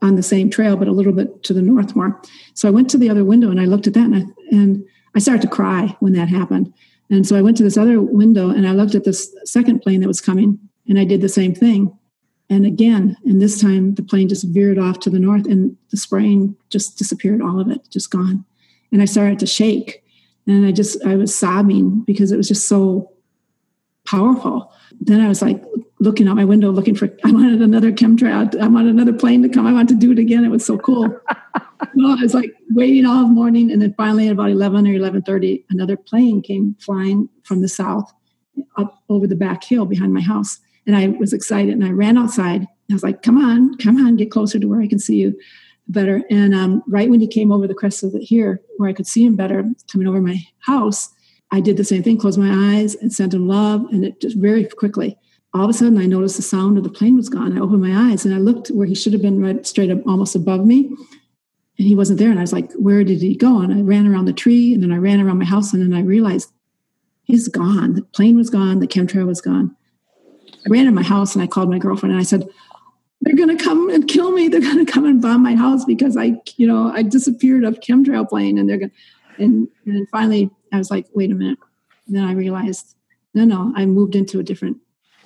on the same trail, but a little bit to the north more. So I went to the other window and I looked at that and I, and I started to cry when that happened. And so I went to this other window and I looked at this second plane that was coming and I did the same thing. And again, and this time the plane just veered off to the north and the spraying just disappeared, all of it, just gone. And I started to shake and I just, I was sobbing because it was just so powerful. Then I was like, looking out my window looking for <laughs> I wanted another chemtrail. I wanted another plane to come. I want to do it again. It was so cool. <laughs> well, I was like waiting all morning and then finally at about 11 or 11.30 another plane came flying from the south up over the back hill behind my house and i was excited and i ran outside i was like come on come on get closer to where i can see you better and um, right when he came over the crest of the here where i could see him better coming over my house i did the same thing closed my eyes and sent him love and it just very quickly all of a sudden I noticed the sound of the plane was gone. I opened my eyes and I looked where he should have been right straight up almost above me. And he wasn't there. And I was like, where did he go? And I ran around the tree and then I ran around my house and then I realized he's gone. The plane was gone, the chemtrail was gone. I ran in my house and I called my girlfriend and I said, they're going to come and kill me. They're going to come and bomb my house because I, you know, I disappeared of chemtrail plane and they're going to, and, and finally I was like, wait a minute. And then I realized, no, no, I moved into a different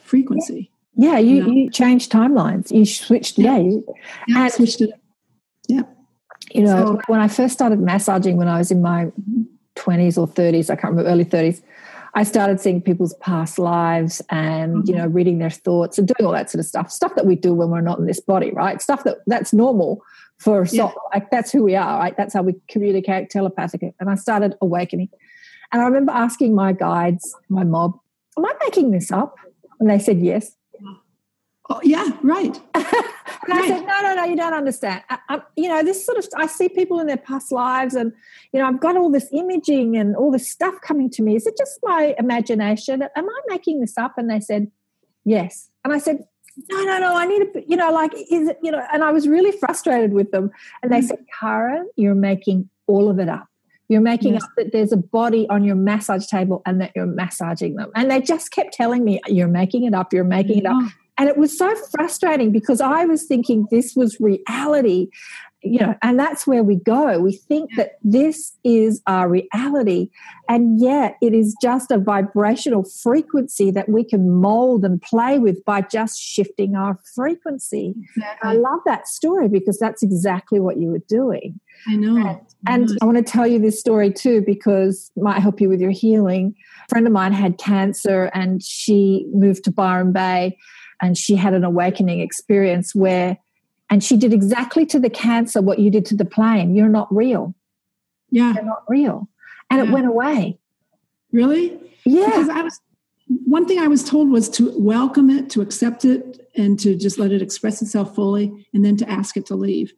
frequency. Yeah, you, you, know? you changed timelines. You switched, yeah, yeah, yeah and, switched it. You know, so, when I first started massaging when I was in my 20s or 30s, I can't remember, early 30s, I started seeing people's past lives and, mm-hmm. you know, reading their thoughts and doing all that sort of stuff, stuff that we do when we're not in this body, right? Stuff that that's normal for, yeah. like, that's who we are, right? That's how we communicate telepathically. And I started awakening. And I remember asking my guides, my mob, am I making this up? And they said, yes. Oh, yeah, right. <laughs> and right. I said, no, no, no, you don't understand. I, I, you know, this sort of, I see people in their past lives and, you know, I've got all this imaging and all this stuff coming to me. Is it just my imagination? Am I making this up? And they said, yes. And I said, no, no, no, I need to, you know, like, is it, you know, and I was really frustrated with them. And they mm. said, Karen, you're making all of it up. You're making yes. up that there's a body on your massage table and that you're massaging them. And they just kept telling me, You're making it up, you're making it up. And it was so frustrating because I was thinking this was reality. you know, and that's where we go. We think that this is our reality, and yet it is just a vibrational frequency that we can mold and play with by just shifting our frequency. Exactly. I love that story because that's exactly what you were doing. I know. And, and I want to tell you this story too because it might help you with your healing. A friend of mine had cancer and she moved to Byron Bay and she had an awakening experience where and she did exactly to the cancer what you did to the plane. You're not real. Yeah. You're not real. And yeah. it went away. Really? Yeah. Because I was one thing I was told was to welcome it, to accept it, and to just let it express itself fully, and then to ask it to leave.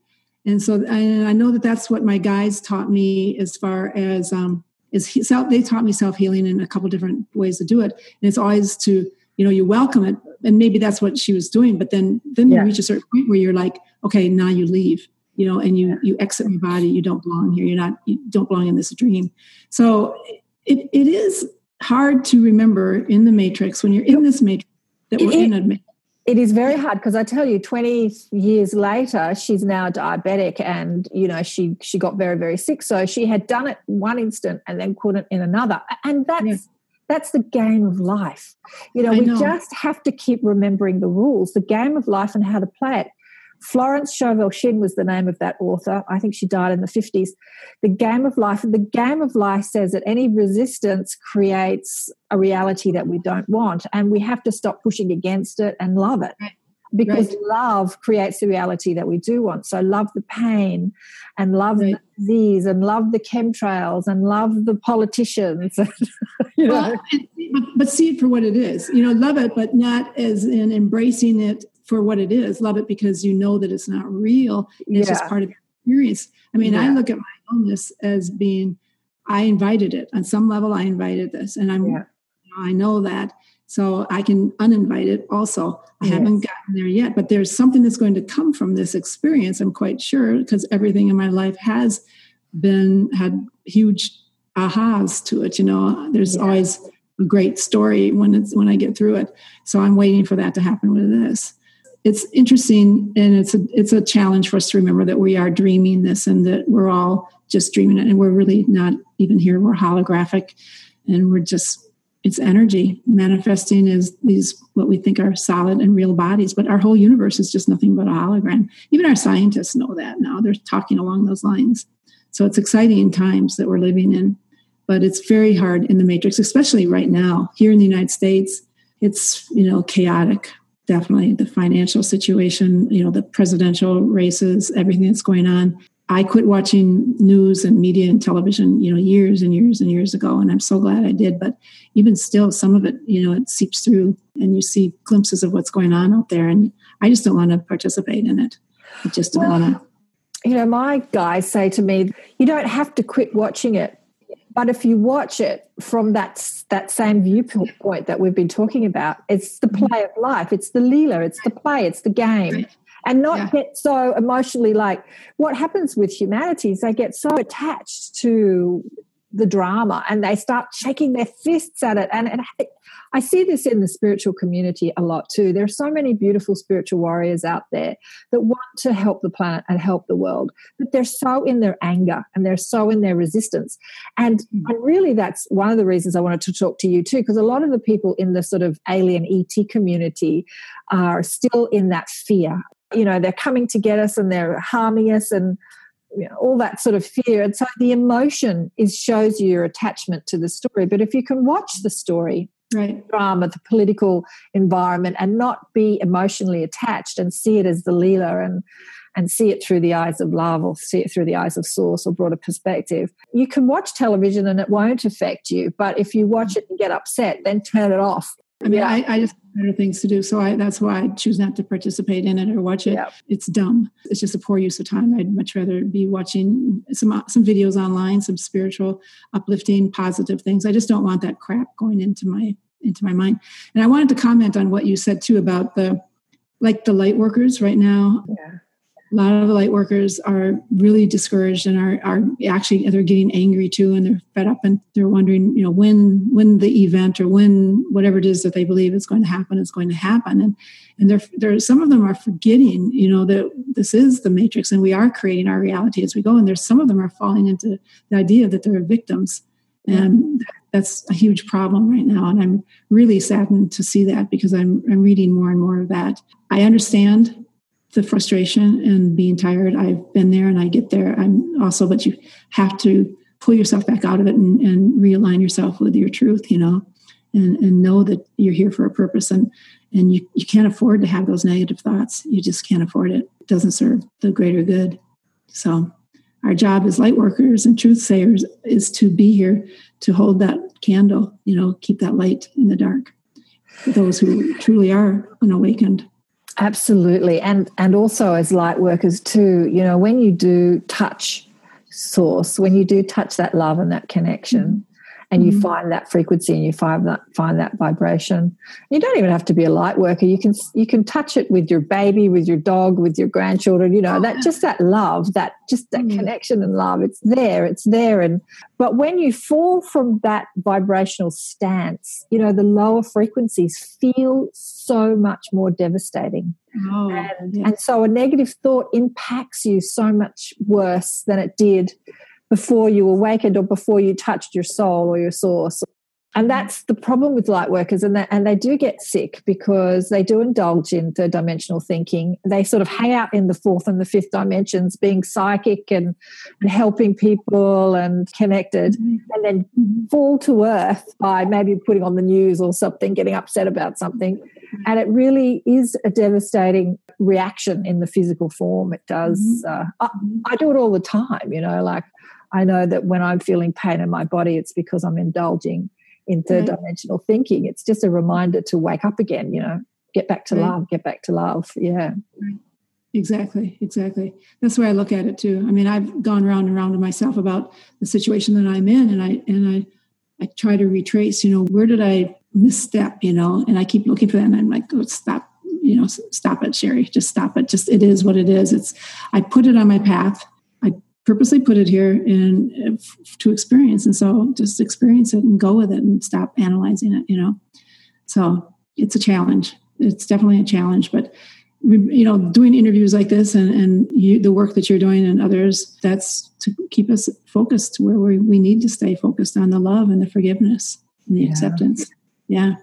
And so, and I know that that's what my guys taught me as far as um, is self. They taught me self healing in a couple different ways to do it, and it's always to you know you welcome it and maybe that's what she was doing but then then yeah. you reach a certain point where you're like okay now you leave you know and you you exit my body you don't belong here you're not you don't belong in this dream so it, it is hard to remember in the matrix when you're in this matrix that we're it, in a matrix it is very hard because I tell you, 20 years later, she's now diabetic and, you know, she, she got very, very sick. So she had done it one instant and then couldn't in another. And that's. That's the game of life. You know, I we know. just have to keep remembering the rules, the game of life and how to play it. Florence Scovel Shinn was the name of that author. I think she died in the 50s. The game of life. The game of life says that any resistance creates a reality that we don't want, and we have to stop pushing against it and love it. Because right. love creates the reality that we do want. So love the pain and love right. the disease and love the chemtrails and love the politicians. <laughs> you know? well, but, but see it for what it is. You know, love it, but not as in embracing it for what it is. Love it because you know that it's not real. It's yeah. just part of your experience. I mean, yeah. I look at my illness as being I invited it. On some level I invited this and I'm yeah. I know that so I can uninvite it also. I yes. haven't gotten there yet, but there's something that's going to come from this experience, I'm quite sure, because everything in my life has been had huge ahas to it. You know, there's yeah. always a great story when it's when I get through it. So I'm waiting for that to happen with this. It's interesting and it's a it's a challenge for us to remember that we are dreaming this and that we're all just dreaming it and we're really not even here. We're holographic and we're just it's energy manifesting as these what we think are solid and real bodies but our whole universe is just nothing but a hologram. Even our scientists know that now. They're talking along those lines. So it's exciting times that we're living in but it's very hard in the matrix especially right now. Here in the united states it's you know chaotic definitely. The financial situation you know the presidential races everything that's going on I quit watching news and media and television, you know, years and years and years ago, and I'm so glad I did. But even still, some of it, you know, it seeps through, and you see glimpses of what's going on out there, and I just don't want to participate in it. I just don't well, want to. You know, my guys say to me, "You don't have to quit watching it, but if you watch it from that that same viewpoint that we've been talking about, it's the mm-hmm. play of life, it's the leela, it's the play, it's the game." And not yeah. get so emotionally like what happens with humanity is they get so attached to the drama and they start shaking their fists at it and, and I see this in the spiritual community a lot too. There are so many beautiful spiritual warriors out there that want to help the planet and help the world, but they're so in their anger and they're so in their resistance. And, mm. and really, that's one of the reasons I wanted to talk to you too, because a lot of the people in the sort of alien ET community are still in that fear you know they're coming to get us and they're harming us and you know, all that sort of fear. And so the emotion is shows you your attachment to the story. But if you can watch the story right. drama the political environment and not be emotionally attached and see it as the leela and and see it through the eyes of love or see it through the eyes of source or broader perspective you can watch television and it won't affect you. But if you watch it and get upset then turn it off. I mean, yeah. I, I, just better things to do, so I, that's why I choose not to participate in it or watch it. Yeah. It's dumb. It's just a poor use of time. I'd much rather be watching some uh, some videos online, some spiritual, uplifting, positive things. I just don't want that crap going into my into my mind. And I wanted to comment on what you said too about the like the light workers right now. Yeah. A lot of the light workers are really discouraged and are, are actually they're getting angry too and they're fed up and they're wondering you know when when the event or when whatever it is that they believe is going to happen is going to happen. And and they're, they're some of them are forgetting you know that this is the matrix and we are creating our reality as we go. And there's some of them are falling into the idea that they're victims. And that's a huge problem right now and i'm really saddened to see that because i'm i'm reading more and more of that. I understand the frustration and being tired. I've been there and I get there. I'm also, but you have to pull yourself back out of it and, and realign yourself with your truth, you know, and, and know that you're here for a purpose and and you, you can't afford to have those negative thoughts. You just can't afford it. It doesn't serve the greater good. So our job as light workers and truth sayers is to be here to hold that candle, you know, keep that light in the dark for those who truly are unawakened. Absolutely. And and also as light workers too, you know, when you do touch source, when you do touch that love and that connection, and you mm-hmm. find that frequency and you find that find that vibration you don't even have to be a light worker you can you can touch it with your baby with your dog with your grandchildren you know oh, that just that love that just that mm-hmm. connection and love it's there it's there and but when you fall from that vibrational stance you know the lower frequencies feel so much more devastating oh, and, yeah. and so a negative thought impacts you so much worse than it did before you awakened or before you touched your soul or your source. And that's the problem with light workers, and they, and they do get sick because they do indulge in third dimensional thinking. They sort of hang out in the fourth and the fifth dimensions, being psychic and, and helping people and connected, mm-hmm. and then fall to earth by maybe putting on the news or something, getting upset about something. And it really is a devastating reaction in the physical form. It does. Mm-hmm. Uh, I, I do it all the time, you know, like I know that when I'm feeling pain in my body, it's because I'm indulging in third right. dimensional thinking. It's just a reminder to wake up again, you know, get back to right. love, get back to love. Yeah. Exactly, exactly. That's the way I look at it too. I mean, I've gone round and round to myself about the situation that I'm in, and I and I I try to retrace. You know, where did I misstep? You know, and I keep looking for that, and I'm like, oh, stop. You know, stop it, Sherry. Just stop it. Just it is what it is. It's. I put it on my path purposely put it here in to experience. And so just experience it and go with it and stop analyzing it you know? So it's a challenge. It's definitely a challenge but you know doing interviews like this and, and you, the work that you're doing and others that's to keep us focused where we, we need to stay focused on the love and the forgiveness and the yeah. acceptance. Yeah.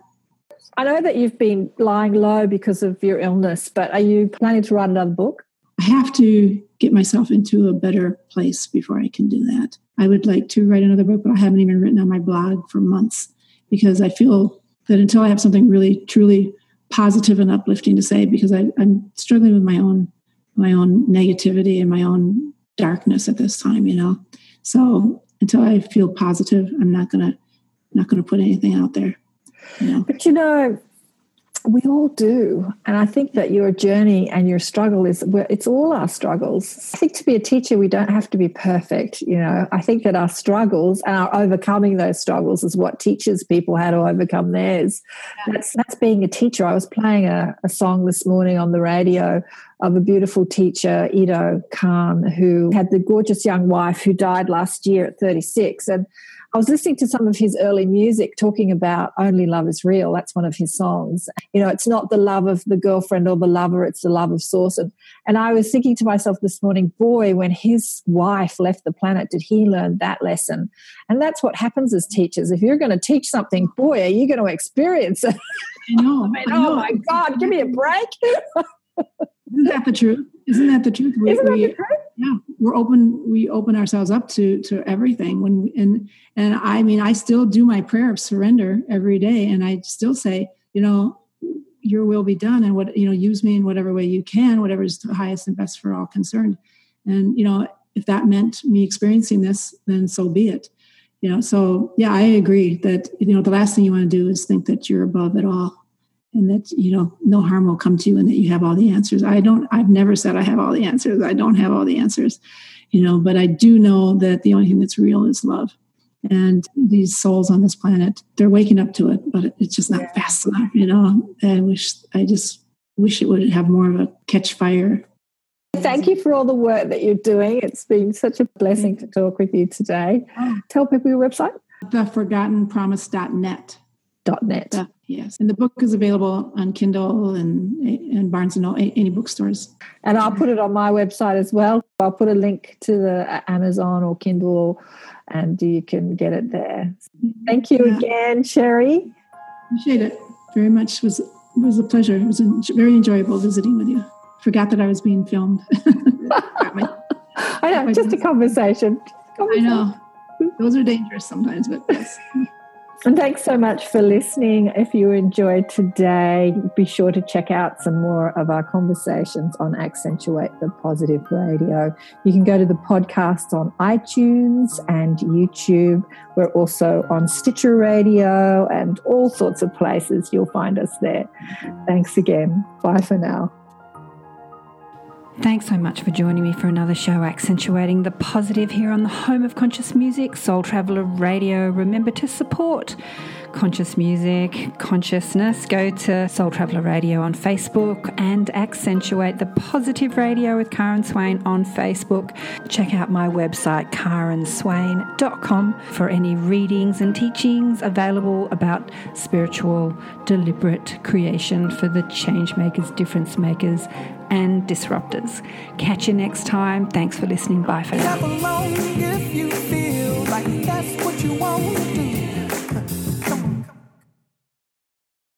I know that you've been lying low because of your illness but are you planning to write another book I have to get myself into a better place before I can do that. I would like to write another book, but I haven't even written on my blog for months because I feel that until I have something really, truly positive and uplifting to say, because I, I'm struggling with my own my own negativity and my own darkness at this time, you know. So until I feel positive, I'm not gonna not gonna put anything out there. You know? But you know, we all do. And I think that your journey and your struggle is, it's all our struggles. I think to be a teacher, we don't have to be perfect. You know, I think that our struggles and our overcoming those struggles is what teaches people how to overcome theirs. That's, that's being a teacher. I was playing a, a song this morning on the radio of a beautiful teacher, Ido Khan, who had the gorgeous young wife who died last year at 36. And I was listening to some of his early music talking about Only Love is Real. That's one of his songs. You know, it's not the love of the girlfriend or the lover, it's the love of source. And, and I was thinking to myself this morning, boy, when his wife left the planet, did he learn that lesson? And that's what happens as teachers. If you're going to teach something, boy, are you going to experience it? I know. <laughs> I mean, I know. Oh my God, give me a break. <laughs> Isn't that the truth? Isn't that the truth? We, Isn't that we, the truth? Yeah, we're open. We open ourselves up to to everything. When and and I mean, I still do my prayer of surrender every day, and I still say, you know, Your will be done, and what you know, use me in whatever way you can, whatever is the highest and best for all concerned. And you know, if that meant me experiencing this, then so be it. You know, so yeah, I agree that you know the last thing you want to do is think that you're above it all and that you know no harm will come to you and that you have all the answers i don't i've never said i have all the answers i don't have all the answers you know but i do know that the only thing that's real is love and these souls on this planet they're waking up to it but it's just not yeah. fast enough you know i wish i just wish it would have more of a catch fire Thank you for all the work that you're doing. It's been such a blessing to talk with you today. Oh. Tell people your website. Theforgottenpromise.net. Net. Yes, and the book is available on Kindle and and Barnes and Noble, any bookstores. And I'll put it on my website as well. I'll put a link to the uh, Amazon or Kindle, and you can get it there. Thank you yeah. again, Sherry. Appreciate it very much. It was it was a pleasure. It was very enjoyable visiting with you. Forgot that I was being filmed. <laughs> <laughs> I know, just a conversation. I know. Those are dangerous sometimes, but yes. <laughs> And thanks so much for listening. If you enjoyed today, be sure to check out some more of our conversations on Accentuate the Positive Radio. You can go to the podcast on iTunes and YouTube. We're also on Stitcher Radio and all sorts of places. You'll find us there. Thanks again. Bye for now. Thanks so much for joining me for another show accentuating the positive here on the home of conscious music, Soul Traveller Radio. Remember to support conscious music, consciousness. Go to Soul Traveller Radio on Facebook and accentuate the positive radio with Karen Swain on Facebook. Check out my website, karenswain.com, for any readings and teachings available about spiritual, deliberate creation for the change makers, difference makers and disruptors. Catch you next time. Thanks for listening. Bye for now.